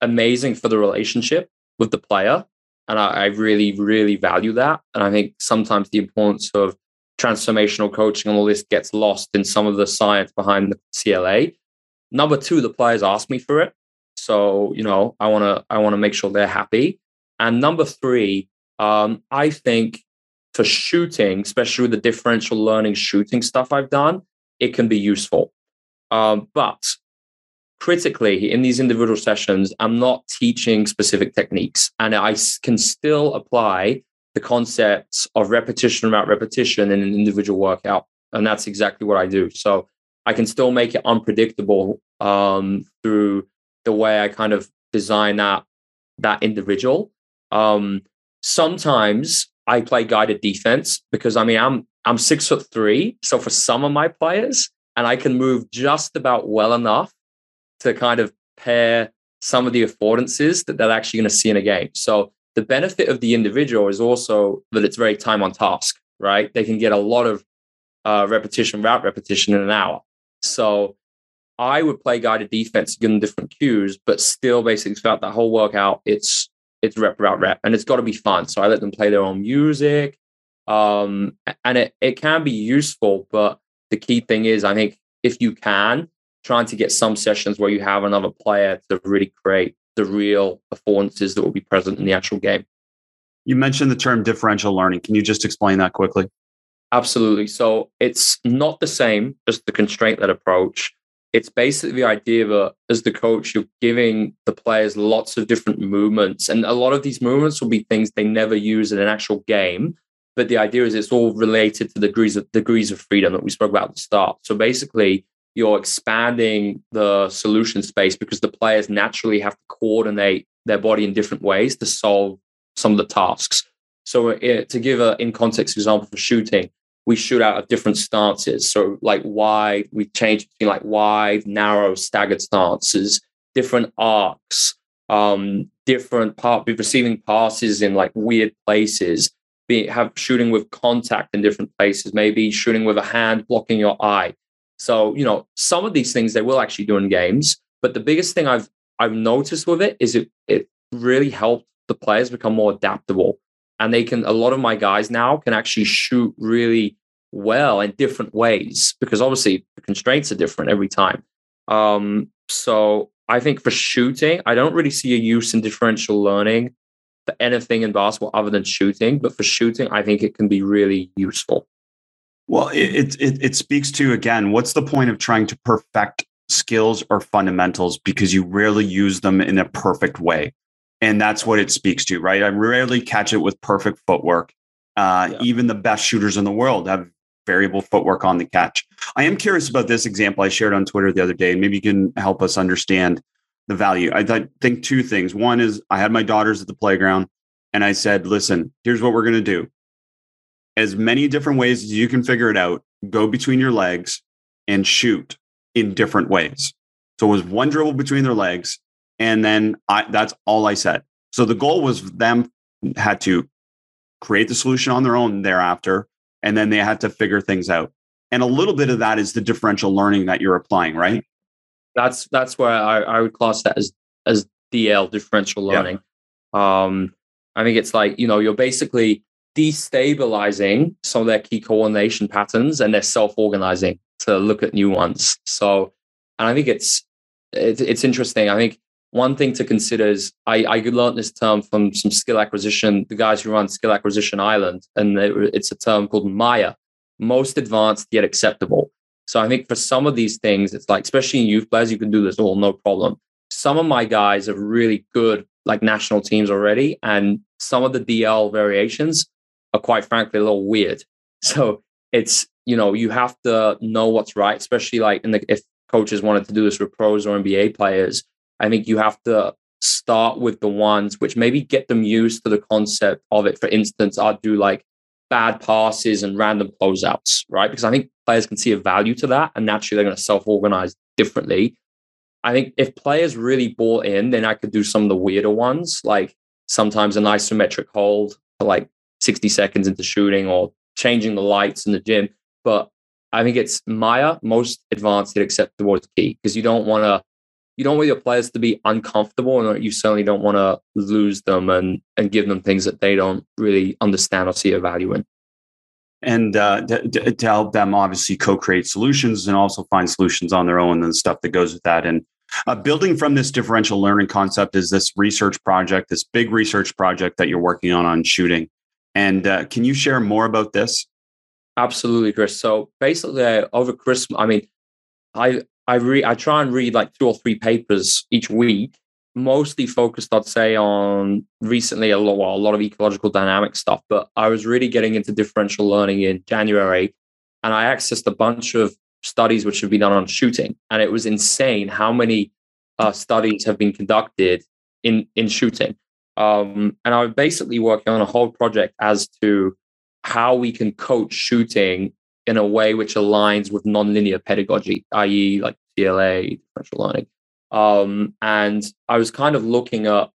amazing for the relationship with the player. And I, I, really, really value that. And I think sometimes the importance of transformational coaching and all this gets lost in some of the science behind the CLA. Number two, the players ask me for it. So, you know, I want to I want to make sure they're happy. And number three, um, I think for shooting, especially with the differential learning shooting stuff I've done, it can be useful. Um, but critically, in these individual sessions, I'm not teaching specific techniques, and I can still apply the concepts of repetition without repetition in an individual workout. And that's exactly what I do. So I can still make it unpredictable um, through the way I kind of design that that individual. Um, sometimes I play guided defense because I mean I'm I'm six foot three, so for some of my players, and I can move just about well enough to kind of pair some of the affordances that they're actually going to see in a game. So the benefit of the individual is also that it's very time on task, right? They can get a lot of uh, repetition, route repetition in an hour. So I would play guided defense, give them different cues, but still basically throughout that whole workout, it's it's rep route rep, and it's got to be fun. So I let them play their own music, um, and it it can be useful. But the key thing is, I think if you can, trying to get some sessions where you have another player to really create the real affordances that will be present in the actual game. You mentioned the term differential learning. Can you just explain that quickly? Absolutely. So it's not the same as the constraint led approach. It's basically the idea that as the coach, you're giving the players lots of different movements. And a lot of these movements will be things they never use in an actual game. But the idea is it's all related to the degrees of degrees of freedom that we spoke about at the start. So basically, you're expanding the solution space because the players naturally have to coordinate their body in different ways to solve some of the tasks. So, uh, to give an in context example for shooting, we shoot out of different stances. So, like wide, we change between like wide, narrow, staggered stances, different arcs, um, different part, receiving passes in like weird places, be have shooting with contact in different places, maybe shooting with a hand blocking your eye. So, you know, some of these things they will actually do in games, but the biggest thing I've I've noticed with it is it it really helped the players become more adaptable. And they can a lot of my guys now can actually shoot really well in different ways because obviously the constraints are different every time. Um, so I think for shooting, I don't really see a use in differential learning for anything in basketball other than shooting. But for shooting, I think it can be really useful. Well, it, it it speaks to again, what's the point of trying to perfect skills or fundamentals because you rarely use them in a perfect way, and that's what it speaks to, right? I rarely catch it with perfect footwork. Uh, yeah. Even the best shooters in the world have variable footwork on the catch. I am curious about this example I shared on Twitter the other day, and maybe you can help us understand the value. I th- think two things. One is I had my daughters at the playground, and I said, "Listen, here's what we're going to do as many different ways as you can figure it out, go between your legs and shoot in different ways. So it was one dribble between their legs. And then I, that's all I said. So the goal was them had to create the solution on their own thereafter. And then they had to figure things out. And a little bit of that is the differential learning that you're applying, right? That's that's where I, I would class that as as DL differential learning. Yeah. Um, I think it's like, you know, you're basically destabilizing some of their key coordination patterns and they're self-organizing to look at new ones. So, and I think it's it's, it's interesting. I think one thing to consider is I, I learned this term from some skill acquisition, the guys who run Skill Acquisition Island, and it's a term called MAYA, most advanced yet acceptable. So I think for some of these things, it's like, especially in youth players, you can do this all no problem. Some of my guys are really good, like national teams already, and some of the DL variations are quite frankly a little weird. So it's you know you have to know what's right, especially like in the if coaches wanted to do this with pros or NBA players. I think you have to start with the ones which maybe get them used to the concept of it. For instance, I'd do like bad passes and random closeouts, right? Because I think players can see a value to that, and naturally they're going to self-organize differently. I think if players really bought in, then I could do some of the weirder ones, like sometimes an isometric hold for like 60 seconds into shooting or changing the lights in the gym. But I think it's MAYA most advanced yet acceptable is key because you don't want to you don't want your players to be uncomfortable and you certainly don't want to lose them and and give them things that they don't really understand or see a value in and uh, to, to, help them obviously co-create solutions and also find solutions on their own and stuff that goes with that and uh, building from this differential learning concept is this research project this big research project that you're working on on shooting and uh, can you share more about this? Absolutely, Chris. So basically, over Christmas, I mean, I I read, I try and read like two or three papers each week. mostly focused, I'd say, on recently a lot, well, a lot of ecological dynamic stuff, but I was really getting into differential learning in January. And I accessed a bunch of studies which have been done on shooting. And it was insane how many uh, studies have been conducted in, in shooting. Um, and I was basically working on a whole project as to how we can coach shooting in a way which aligns with nonlinear pedagogy, i.e., like CLA, differential learning. Um, and I was kind of looking at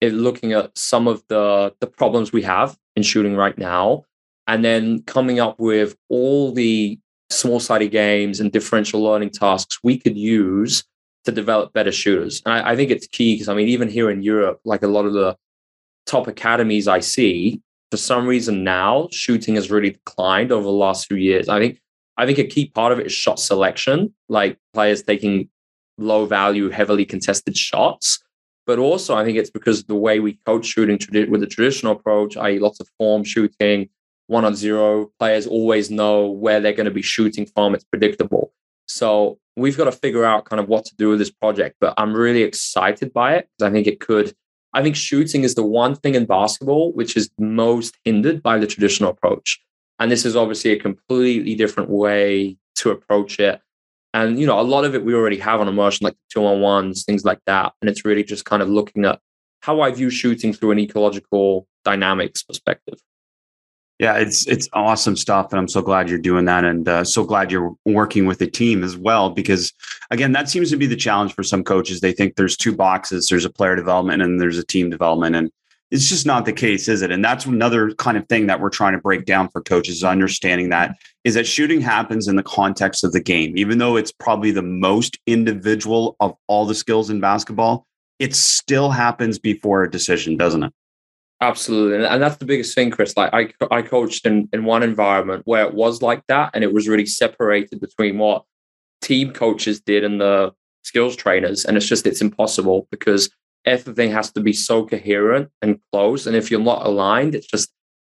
looking at some of the the problems we have in shooting right now, and then coming up with all the small sided games and differential learning tasks we could use to develop better shooters. And I, I think it's key because I mean, even here in Europe, like a lot of the top academies I see, for some reason now shooting has really declined over the last few years. I think I think a key part of it is shot selection, like players taking low value, heavily contested shots. But also, I think it's because the way we coach shooting with the traditional approach, i.e., lots of form shooting, one on zero, players always know where they're going to be shooting from. It's predictable. So we've got to figure out kind of what to do with this project. But I'm really excited by it because I think it could. I think shooting is the one thing in basketball which is most hindered by the traditional approach. And this is obviously a completely different way to approach it. And you know, a lot of it we already have on immersion, like two on ones, things like that. And it's really just kind of looking at how I view shooting through an ecological dynamics perspective. Yeah, it's it's awesome stuff, and I'm so glad you're doing that, and uh, so glad you're working with a team as well. Because again, that seems to be the challenge for some coaches. They think there's two boxes: there's a player development and there's a team development, and it's just not the case, is it? And that's another kind of thing that we're trying to break down for coaches, understanding that is that shooting happens in the context of the game, even though it's probably the most individual of all the skills in basketball. It still happens before a decision, doesn't it? Absolutely, and that's the biggest thing, Chris. Like I, I coached in in one environment where it was like that, and it was really separated between what team coaches did and the skills trainers, and it's just it's impossible because everything has to be so coherent and close, and if you're not aligned, it's just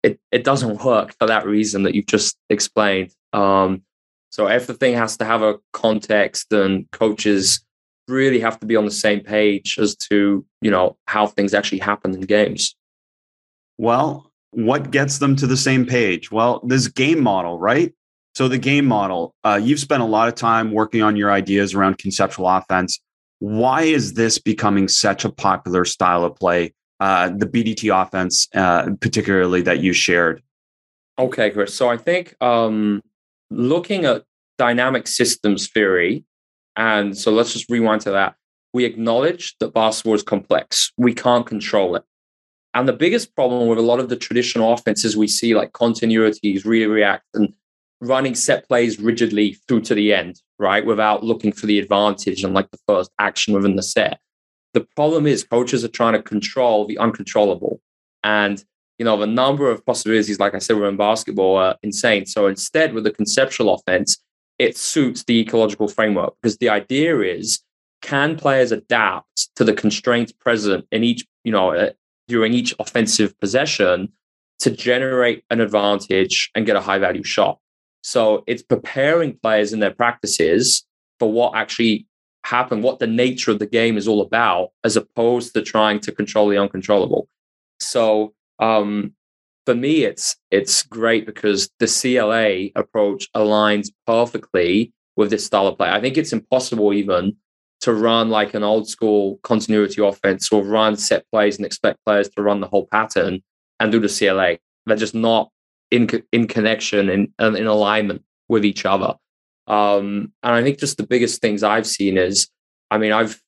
it it doesn't work for that reason that you've just explained. Um, so everything has to have a context, and coaches really have to be on the same page as to you know how things actually happen in games. Well, what gets them to the same page? Well, this game model, right? So the game model, uh, you've spent a lot of time working on your ideas around conceptual offense. Why is this becoming such a popular style of play? Uh, the BDT offense, uh, particularly that you shared. Okay, Chris. So I think um, looking at dynamic systems theory, and so let's just rewind to that. We acknowledge that basketball is complex. We can't control it. And the biggest problem with a lot of the traditional offenses we see, like continuities, re react, and running set plays rigidly through to the end, right? Without looking for the advantage and like the first action within the set. The problem is coaches are trying to control the uncontrollable. And, you know, the number of possibilities, like I said, in basketball are insane. So instead, with the conceptual offense, it suits the ecological framework because the idea is can players adapt to the constraints present in each, you know, uh, during each offensive possession to generate an advantage and get a high value shot. So it's preparing players in their practices for what actually happened, what the nature of the game is all about, as opposed to trying to control the uncontrollable. So um, for me, it's it's great because the CLA approach aligns perfectly with this style of play. I think it's impossible even to run like an old school continuity offense or run set plays and expect players to run the whole pattern and do the CLA. They're just not in in connection and in, alignment with each other. Um, and I think just the biggest things I've seen is, I mean, I've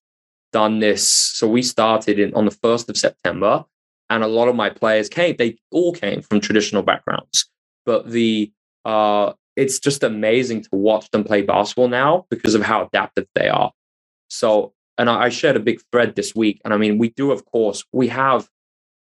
done this. So we started in, on the first of September, and a lot of my players came. They all came from traditional backgrounds, but the uh, it's just amazing to watch them play basketball now because of how adaptive they are. So, and I shared a big thread this week. And I mean, we do, of course, we have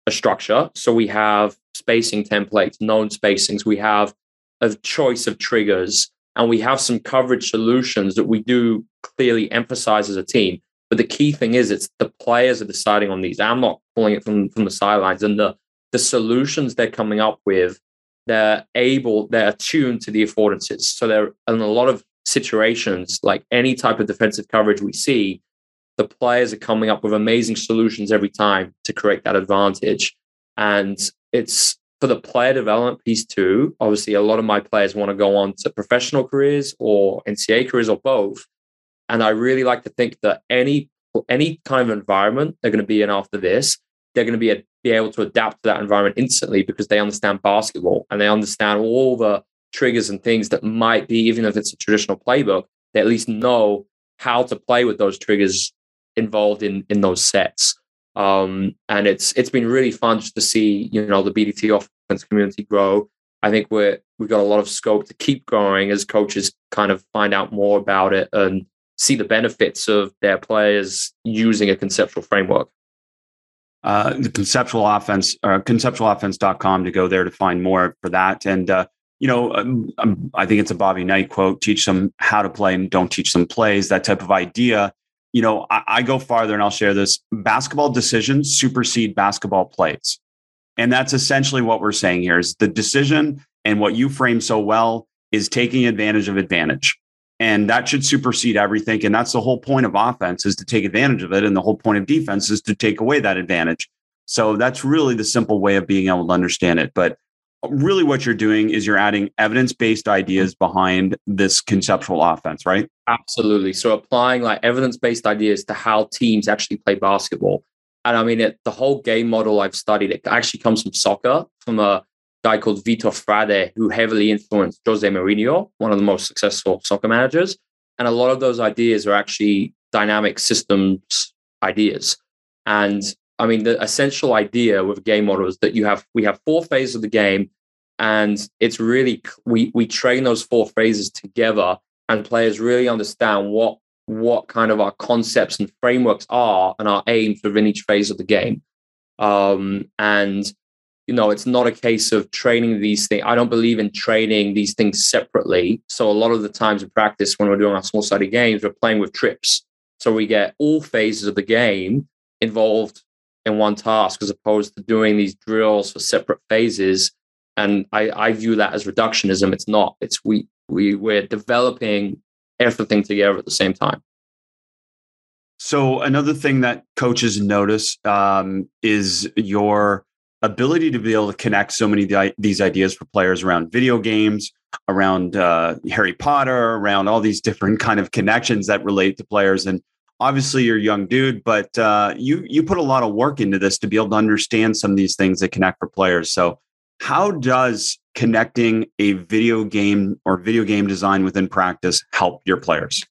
a structure. So we have spacing templates, known spacings, we have a choice of triggers, and we have some coverage solutions that we do clearly emphasize as a team. But the key thing is it's the players are deciding on these. I'm not pulling it from, from the sidelines. And the the solutions they're coming up with, they're able, they're attuned to the affordances. So they're in a lot of situations, like any type of defensive coverage we see, the players are coming up with amazing solutions every time to create that advantage. And it's for the player development piece too. Obviously, a lot of my players want to go on to professional careers or NCAA careers or both. And I really like to think that any any kind of environment they're going to be in after this, they're going to be, a, be able to adapt to that environment instantly because they understand basketball and they understand all the triggers and things that might be, even if it's a traditional playbook, they at least know how to play with those triggers involved in in those sets. Um, and it's it's been really fun just to see you know the BDT offense community grow. I think we're we've got a lot of scope to keep growing as coaches kind of find out more about it and see the benefits of their players using a conceptual framework. Uh, the conceptual offense or uh, conceptualoffense.com to go there to find more for that. And, uh, you know, um, um, I think it's a Bobby Knight quote teach them how to play and don't teach them plays, that type of idea you know, I, I go farther and I'll share this. Basketball decisions supersede basketball plays. And that's essentially what we're saying here is the decision and what you frame so well is taking advantage of advantage. And that should supersede everything. And that's the whole point of offense is to take advantage of it. And the whole point of defense is to take away that advantage. So that's really the simple way of being able to understand it. But really what you're doing is you're adding evidence-based ideas behind this conceptual offense, right? Absolutely. So applying like evidence-based ideas to how teams actually play basketball. And I mean, it, the whole game model I've studied, it actually comes from soccer, from a guy called Vitor Frade, who heavily influenced Jose Mourinho, one of the most successful soccer managers. And a lot of those ideas are actually dynamic systems ideas. And I mean, the essential idea with game model is that you have we have four phases of the game, and it's really we we train those four phases together, and players really understand what what kind of our concepts and frameworks are and our aims within each phase of the game. Um, and you know, it's not a case of training these things. I don't believe in training these things separately. So a lot of the times in practice, when we're doing our small sided games, we're playing with trips. So we get all phases of the game involved in one task as opposed to doing these drills for separate phases. And I, I view that as reductionism. It's not. It's we we we're developing everything together at the same time. So another thing that coaches notice um, is your ability to be able to connect so many these ideas for players around video games, around uh, Harry Potter, around all these different kind of connections that relate to players. And obviously you're a young dude, but uh, you you put a lot of work into this to be able to understand some of these things that connect for players. So, how does connecting a video game or video game design within practice help your players?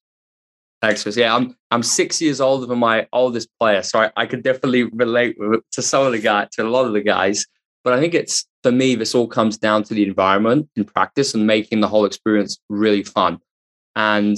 Thanks, Chris. Yeah, I'm I'm six years older than my oldest player, so I, I could definitely relate to some of the guys, to a lot of the guys. But I think it's for me, this all comes down to the environment in practice and making the whole experience really fun. And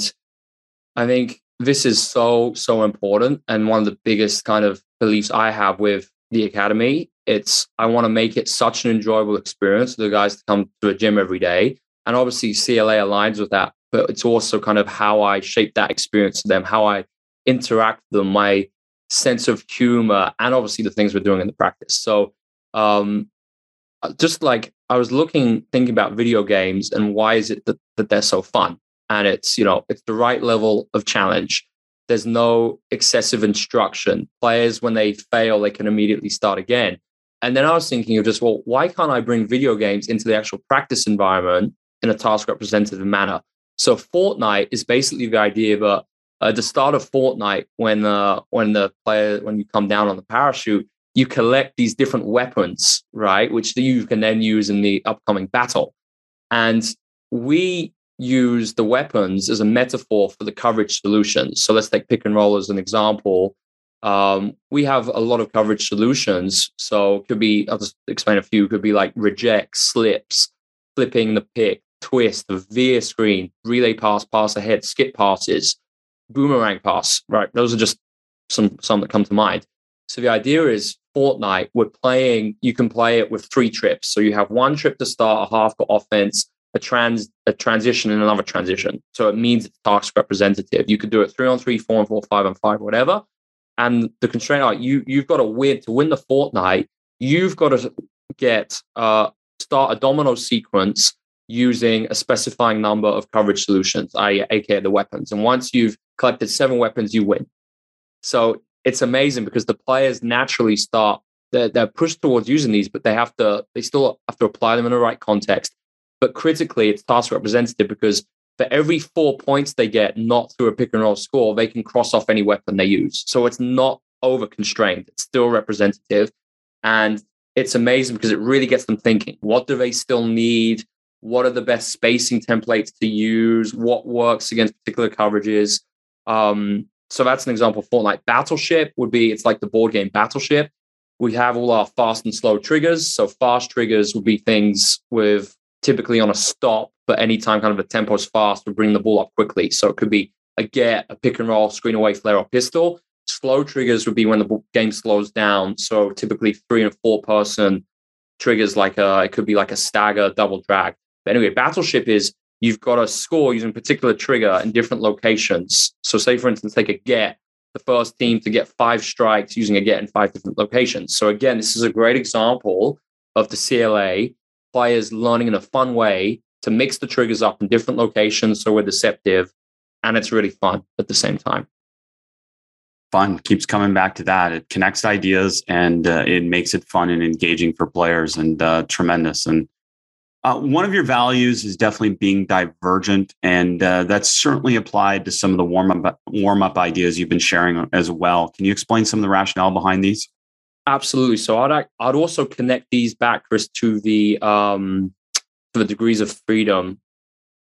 I think this is so so important and one of the biggest kind of beliefs i have with the academy. It's i want to make it such an enjoyable experience for the guys to come to a gym every day. And obviously CLA aligns with that but it's also kind of how i shape that experience to them how i interact with them my sense of humor and obviously the things we're doing in the practice. So um just like i was looking thinking about video games and why is it that, that they're so fun and it's you know it's the right level of challenge. There's no excessive instruction. Players when they fail they can immediately start again. And then i was thinking of just well why can't i bring video games into the actual practice environment in a task representative manner? So Fortnite is basically the idea that at the start of Fortnite when uh, when the player when you come down on the parachute you collect these different weapons right which you can then use in the upcoming battle. And we use the weapons as a metaphor for the coverage solutions. So let's take pick and roll as an example. Um, we have a lot of coverage solutions. So could be, I'll just explain a few, could be like reject, slips, flipping the pick, twist, the veer screen, relay pass, pass ahead, skip passes, boomerang pass, right? Those are just some, some that come to mind. So the idea is Fortnite, we're playing, you can play it with three trips. So you have one trip to start a half court offense, a trans a transition and another transition. So it means it's task representative. You could do it three on three, four on four, five on five, whatever. And the constraint are you you've got to win to win the Fortnite. You've got to get uh, start a domino sequence using a specifying number of coverage solutions, i.e., aka the weapons. And once you've collected seven weapons, you win. So it's amazing because the players naturally start they're, they're pushed towards using these, but they have to they still have to apply them in the right context. But critically, it's task representative because for every four points they get, not through a pick and roll score, they can cross off any weapon they use. So it's not over constrained. It's still representative. And it's amazing because it really gets them thinking what do they still need? What are the best spacing templates to use? What works against particular coverages? Um, so that's an example of Fortnite. Battleship would be it's like the board game Battleship. We have all our fast and slow triggers. So fast triggers would be things with typically on a stop, but anytime kind of a tempo is fast, we bring the ball up quickly. So it could be a get, a pick and roll, screen away, flare, or pistol. Slow triggers would be when the game slows down. So typically three and four person triggers like a, it could be like a stagger, double drag. But anyway, battleship is you've got to score using particular trigger in different locations. So say for instance, take a get, the first team to get five strikes using a get in five different locations. So again, this is a great example of the CLA players learning in a fun way to mix the triggers up in different locations so we're deceptive and it's really fun at the same time. Fun keeps coming back to that. It connects ideas and uh, it makes it fun and engaging for players and uh, tremendous. And uh, one of your values is definitely being divergent and uh, that's certainly applied to some of the warm up warm up ideas you've been sharing as well. Can you explain some of the rationale behind these absolutely so i'd i'd also connect these back to the um the degrees of freedom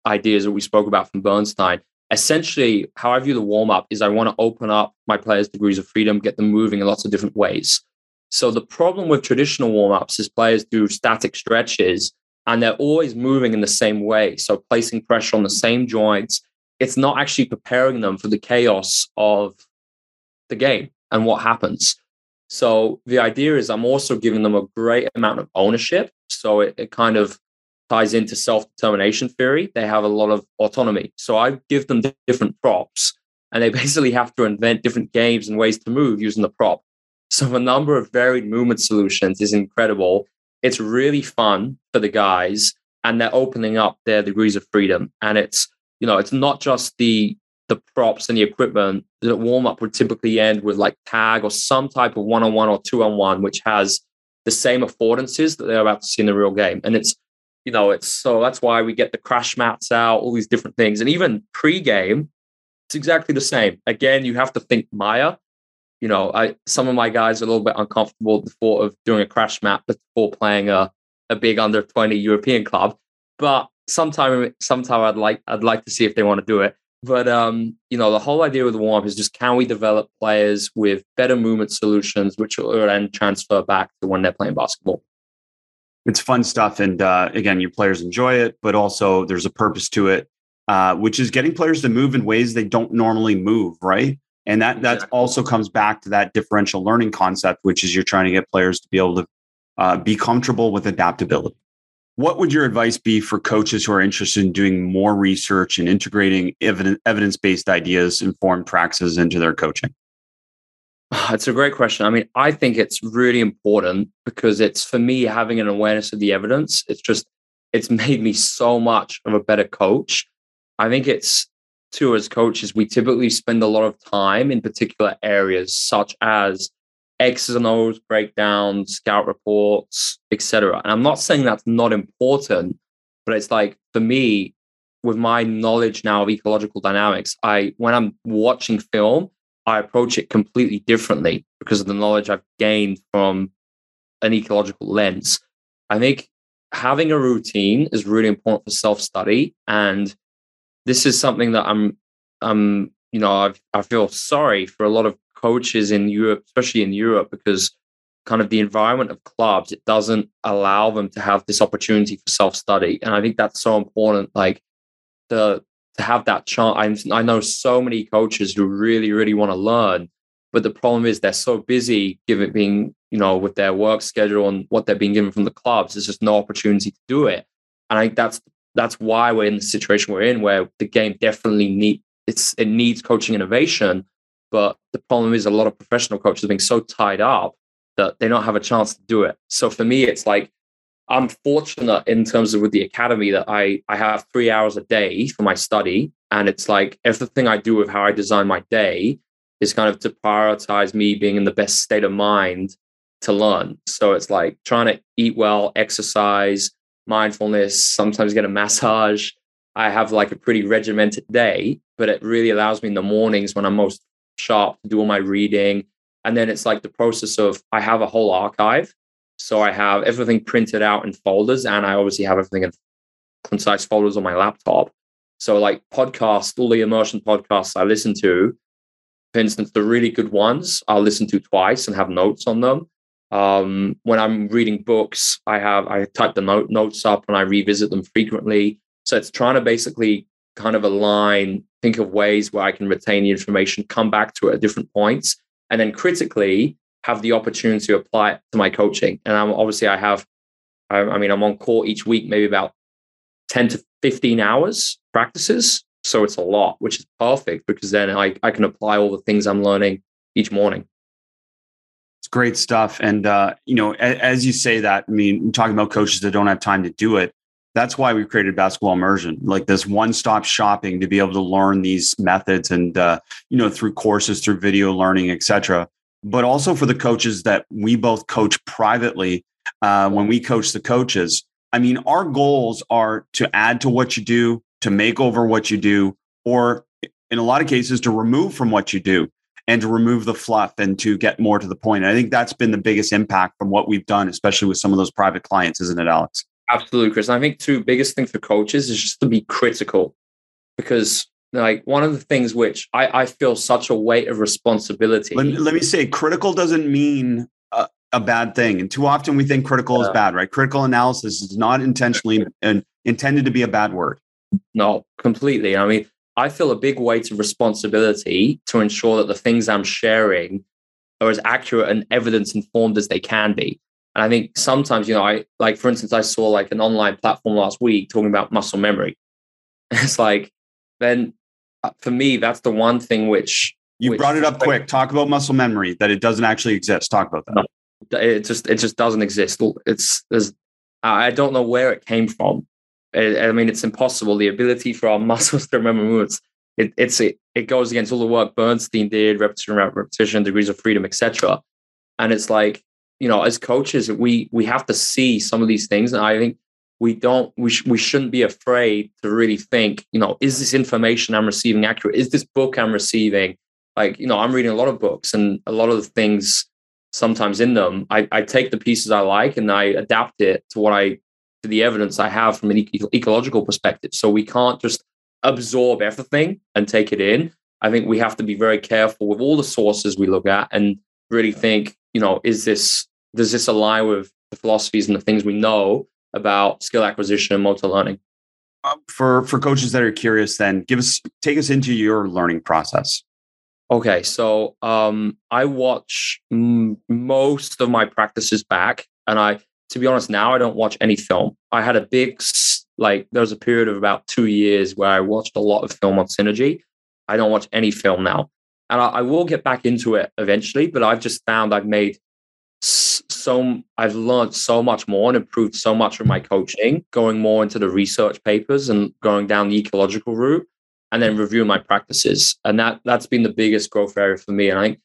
ideas that we spoke about from bernstein essentially how I view the warm up is I want to open up my players' degrees of freedom, get them moving in lots of different ways. So the problem with traditional warm ups is players do static stretches and they're always moving in the same way. So placing pressure on the same joints, it's not actually preparing them for the chaos of the game and what happens. So the idea is I'm also giving them a great amount of ownership. So it, it kind of ties into self determination theory. They have a lot of autonomy. So I give them different props and they basically have to invent different games and ways to move using the prop. So the number of varied movement solutions is incredible. It's really fun for the guys and they're opening up their degrees of freedom. And it's, you know, it's not just the the props and the equipment. The warm up would typically end with like tag or some type of one on one or two on one, which has the same affordances that they're about to see in the real game. And it's you know, it's so that's why we get the crash mats out, all these different things. And even pre-game, it's exactly the same. Again, you have to think Maya. You know, I some of my guys are a little bit uncomfortable with the thought of doing a crash mat before playing a, a big under 20 European club. But sometime sometime I'd like I'd like to see if they want to do it. But um, you know, the whole idea with the warm up is just can we develop players with better movement solutions, which will then transfer back to when they're playing basketball? It's fun stuff and uh, again your players enjoy it but also there's a purpose to it uh, which is getting players to move in ways they don't normally move right? And that that also comes back to that differential learning concept which is you're trying to get players to be able to uh, be comfortable with adaptability what would your advice be for coaches who are interested in doing more research and integrating evidence-based ideas informed practices into their coaching ah, it's a great question. I mean, I think it's really important because it's for me having an awareness of the evidence. It's just, it's made me so much of a better coach. I think it's too, as coaches, we typically spend a lot of time in particular areas such as X's and O's breakdowns, scout reports, etc. And I'm not saying that's not important, but it's like for me, with my knowledge now of ecological dynamics, I when I'm watching film, I approach it completely differently because of the knowledge I've gained from an ecological lens. I think having a routine is really important for self study. And this is something that I'm, I'm, you know, I've, I feel sorry for a lot of coaches in Europe, especially in Europe, because kind of the environment of clubs, it doesn't allow them to have this opportunity for self study. And I think that's so important. Like the, to have that chance. I, I know so many coaches who really, really want to learn, but the problem is they're so busy given being, you know, with their work schedule and what they're being given from the clubs. There's just no opportunity to do it. And I think that's that's why we're in the situation we're in, where the game definitely need it's it needs coaching innovation. But the problem is a lot of professional coaches are being so tied up that they don't have a chance to do it. So for me, it's like I'm fortunate in terms of with the academy that I I have three hours a day for my study, and it's like everything I do with how I design my day is kind of to prioritize me being in the best state of mind to learn. So it's like trying to eat well, exercise, mindfulness, sometimes get a massage. I have like a pretty regimented day, but it really allows me in the mornings when I'm most sharp to do all my reading. And then it's like the process of I have a whole archive. So I have everything printed out in folders, and I obviously have everything in concise folders on my laptop. So like podcasts, all the immersion podcasts I listen to, for instance, the really good ones I'll listen to twice and have notes on them. Um, when I'm reading books, I have I type the note, notes up and I revisit them frequently. So it's trying to basically kind of align, think of ways where I can retain the information, come back to it at different points, and then critically have the opportunity to apply it to my coaching. And I'm obviously I have, I, I mean, I'm on call each week, maybe about 10 to 15 hours practices. So it's a lot, which is perfect because then I, I can apply all the things I'm learning each morning. It's great stuff. And, uh, you know, as, as you say that, I mean, talking about coaches that don't have time to do it, that's why we created basketball immersion like this one-stop shopping to be able to learn these methods and uh, you know through courses through video learning etc but also for the coaches that we both coach privately uh, when we coach the coaches i mean our goals are to add to what you do to make over what you do or in a lot of cases to remove from what you do and to remove the fluff and to get more to the point. And I think that's been the biggest impact from what we've done, especially with some of those private clients, isn't it, Alex? Absolutely, Chris. And I think two biggest things for coaches is just to be critical because like one of the things which I, I feel such a weight of responsibility. Let, let me say critical doesn't mean a, a, bad thing. And too often we think critical is bad, right? Critical analysis is not intentionally and intended to be a bad word. No, completely. I mean, I feel a big weight of responsibility to ensure that the things I'm sharing are as accurate and evidence informed as they can be. And I think sometimes, you know, I like, for instance, I saw like an online platform last week talking about muscle memory. It's like, then uh, for me, that's the one thing which you which, brought it up like, quick. Talk about muscle memory that it doesn't actually exist. Talk about that. No, it just it just doesn't exist. It's there's I don't know where it came from. I mean, it's impossible. The ability for our muscles to remember movements, it, it's it, it goes against all the work Bernstein did, repetition, repetition, degrees of freedom, etc. And it's like you know, as coaches, we we have to see some of these things, and I think we don't we sh- we shouldn't be afraid to really think, you know, is this information I'm receiving accurate? Is this book I'm receiving? Like, you know, I'm reading a lot of books, and a lot of the things sometimes in them, I, I take the pieces I like and I adapt it to what I to the evidence I have from an eco- ecological perspective. So we can't just absorb everything and take it in. I think we have to be very careful with all the sources we look at and really think, you know, is this does this align with the philosophies and the things we know about skill acquisition and motor learning? Um, for for coaches that are curious, then give us take us into your learning process. Okay, so um, I watch m- most of my practices back, and I, to be honest, now I don't watch any film. I had a big like there was a period of about two years where I watched a lot of film on Synergy. I don't watch any film now, and I, I will get back into it eventually. But I've just found I've made so I've learned so much more and improved so much from my coaching, going more into the research papers and going down the ecological route, and then reviewing my practices. And that that's been the biggest growth area for me. And I think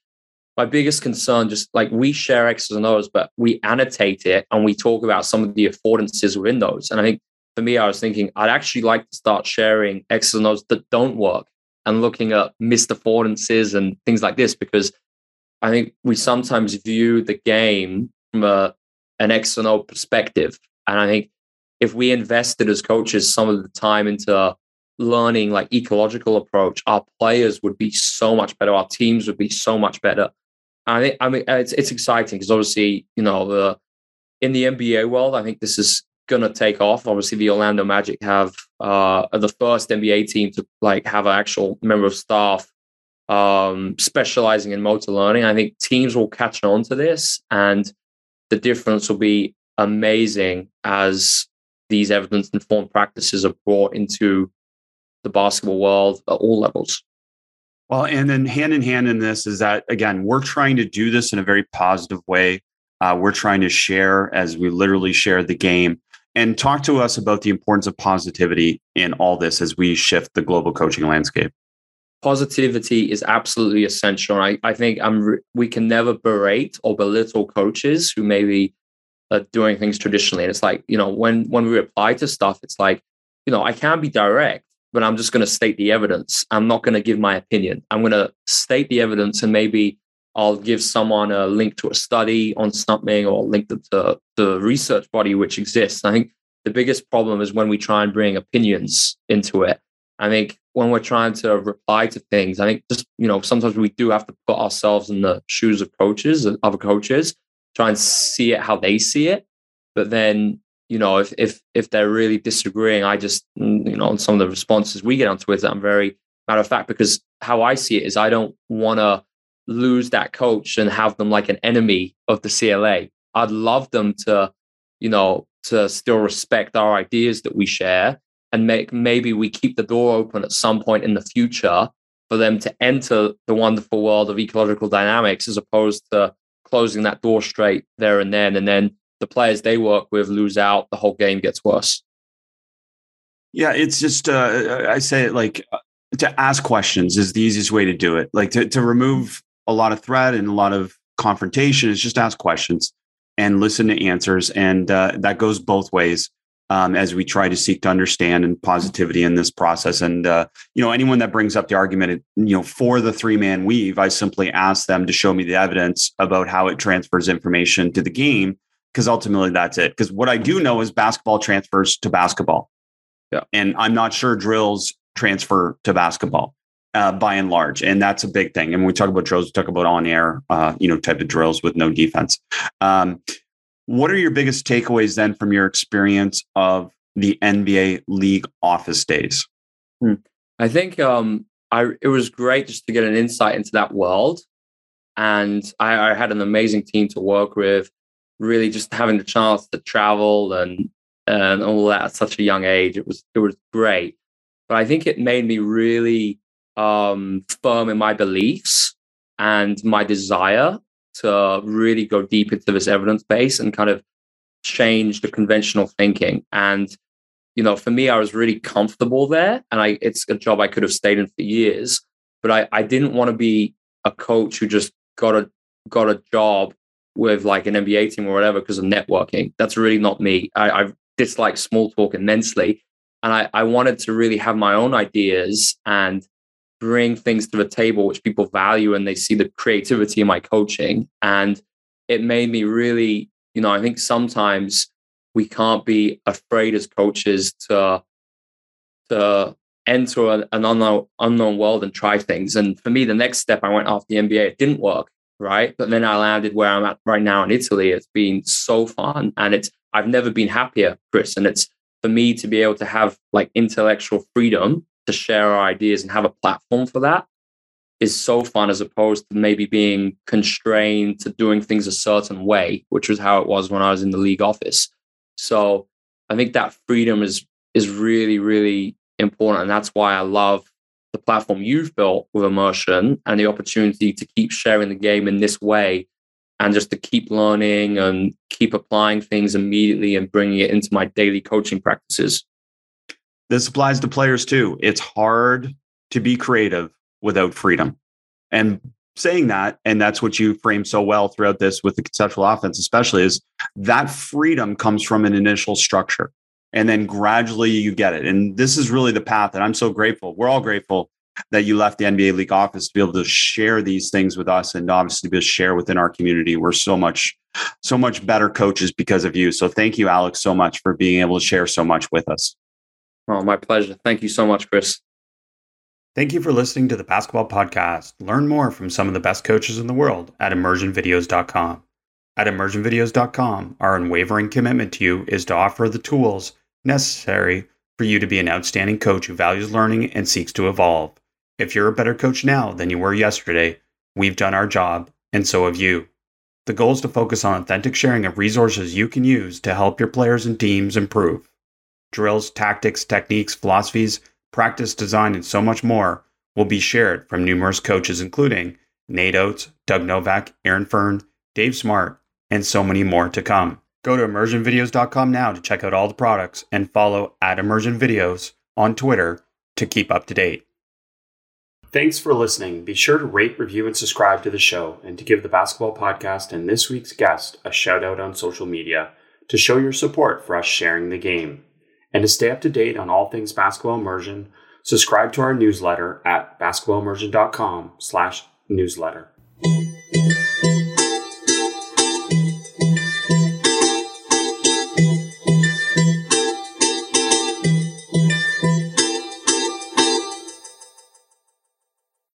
my biggest concern, just like we share X's and O's, but we annotate it and we talk about some of the affordances within those. And I think for me, I was thinking I'd actually like to start sharing X's and O's that don't work and looking at missed affordances and things like this because I think we sometimes view the game from a, an external perspective. And I think if we invested as coaches some of the time into learning like ecological approach, our players would be so much better. Our teams would be so much better. I think I mean it's it's exciting because obviously you know the in the NBA world, I think this is gonna take off. Obviously, the Orlando Magic have uh, the first NBA team to like have an actual member of staff um, specializing in motor learning. I think teams will catch on to this, and the difference will be amazing as these evidence informed practices are brought into the basketball world at all levels. Well, and then hand in hand in this is that, again, we're trying to do this in a very positive way. Uh, we're trying to share as we literally share the game and talk to us about the importance of positivity in all this as we shift the global coaching landscape. Positivity is absolutely essential. I, I think I'm re- we can never berate or belittle coaches who maybe are doing things traditionally. And it's like, you know, when when we reply to stuff, it's like, you know, I can be direct, but I'm just going to state the evidence. I'm not going to give my opinion. I'm going to state the evidence and maybe I'll give someone a link to a study on something or link them to the research body which exists. I think the biggest problem is when we try and bring opinions into it. I think when we're trying to reply to things, I think just, you know, sometimes we do have to put ourselves in the shoes of coaches other coaches, try and see it how they see it. But then, you know, if if if they're really disagreeing, I just, mm, you know, on some of the responses we get on Twitter, I'm very matter of fact because how I see it is I don't want to lose that coach and have them like an enemy of the CLA. I'd love them to, you know, to still respect our ideas that we share and make maybe we keep the door open at some point in the future for them to enter the wonderful world of ecological dynamics as opposed to closing that door straight there and then and then the players they work with lose out the whole game gets worse yeah it's just uh, i say it like uh, to ask questions is the easiest way to do it like to, to remove a lot of threat and a lot of confrontation is just ask questions and listen to answers. And uh, that goes both ways um, as we try to seek to understand and positivity in this process. And, uh, you know, anyone that brings up the argument, you know, for the three man weave, I simply ask them to show me the evidence about how it transfers information to the game. Because ultimately that's it. Because what I do know is basketball transfers to basketball. Yeah. And I'm not sure drills transfer to basketball uh, by and large, and that's a big thing. And when we talk about drills, we talk about on air, uh, you know, type of drills with no defense. Um, what are your biggest takeaways then from your experience of the NBA league office days? Hmm. I think um, I it was great just to get an insight into that world, and I, I had an amazing team to work with. Really, just having the chance to travel and and all that at such a young age, it was it was great. But I think it made me really um, firm in my beliefs and my desire to really go deep into this evidence base and kind of change the conventional thinking. And, you know, for me, I was really comfortable there. And I it's a job I could have stayed in for years. But I, I didn't want to be a coach who just got a got a job with like an NBA team or whatever because of networking. That's really not me. I, I dislike small talk immensely. And I, I wanted to really have my own ideas and bring things to the table which people value and they see the creativity in my coaching. And it made me really you know i think sometimes we can't be afraid as coaches to to enter an, unknown unknown world and try things. And for me the next step i went after the nba it didn't work right? But then i landed where i'm at right now in italy. It's been so fun and it's i've never been happier chris. And it's for me to be able to have like intellectual freedom to share our ideas and have a platform for that is so fun as opposed to maybe being constrained to doing things a certain way, which was how it was when I was in the league office. So I think that freedom is is really, really important. And that's why I love the platform you've built with immersion and the opportunity to keep sharing the game in this way and just to keep learning and keep applying things immediately and bringing it into my daily coaching practices this applies to players too. It's hard to be creative without freedom. And saying that, and that's what you frame so well throughout this with the conceptual offense, especially, is that freedom comes from an initial structure. And then gradually you get it. And this is really the path that I'm so grateful. We're all grateful that you left the NBA League office to be able to share these things with us and obviously to share within our community. We're so much, so much better coaches because of you. So thank you, Alex, so much for being able to share so much with us. Oh, my pleasure. Thank you so much, Chris. Thank you for listening to the Basketball Podcast. Learn more from some of the best coaches in the world at immersionvideos.com. At immersionvideos.com, our unwavering commitment to you is to offer the tools necessary for you to be an outstanding coach who values learning and seeks to evolve. If you're a better coach now than you were yesterday, we've done our job, and so have you. The goal is to focus on authentic sharing of resources you can use to help your players and teams improve drills, tactics, techniques, philosophies, practice design, and so much more will be shared from numerous coaches, including Nate Oats, Doug Novak, Aaron Fearne, Dave Smart, and so many more to come. Go to immersionvideos.com now to check out all the products and follow at immersionvideos on Twitter to keep up to date. Thanks for listening. Be sure to rate, review, and subscribe to the show, and to give the Basketball Podcast and this week's guest a shout out on social media to show your support for us sharing the game. And to stay up to date on all things basketball immersion, subscribe to our newsletter at basketballimmersion.com slash newsletter.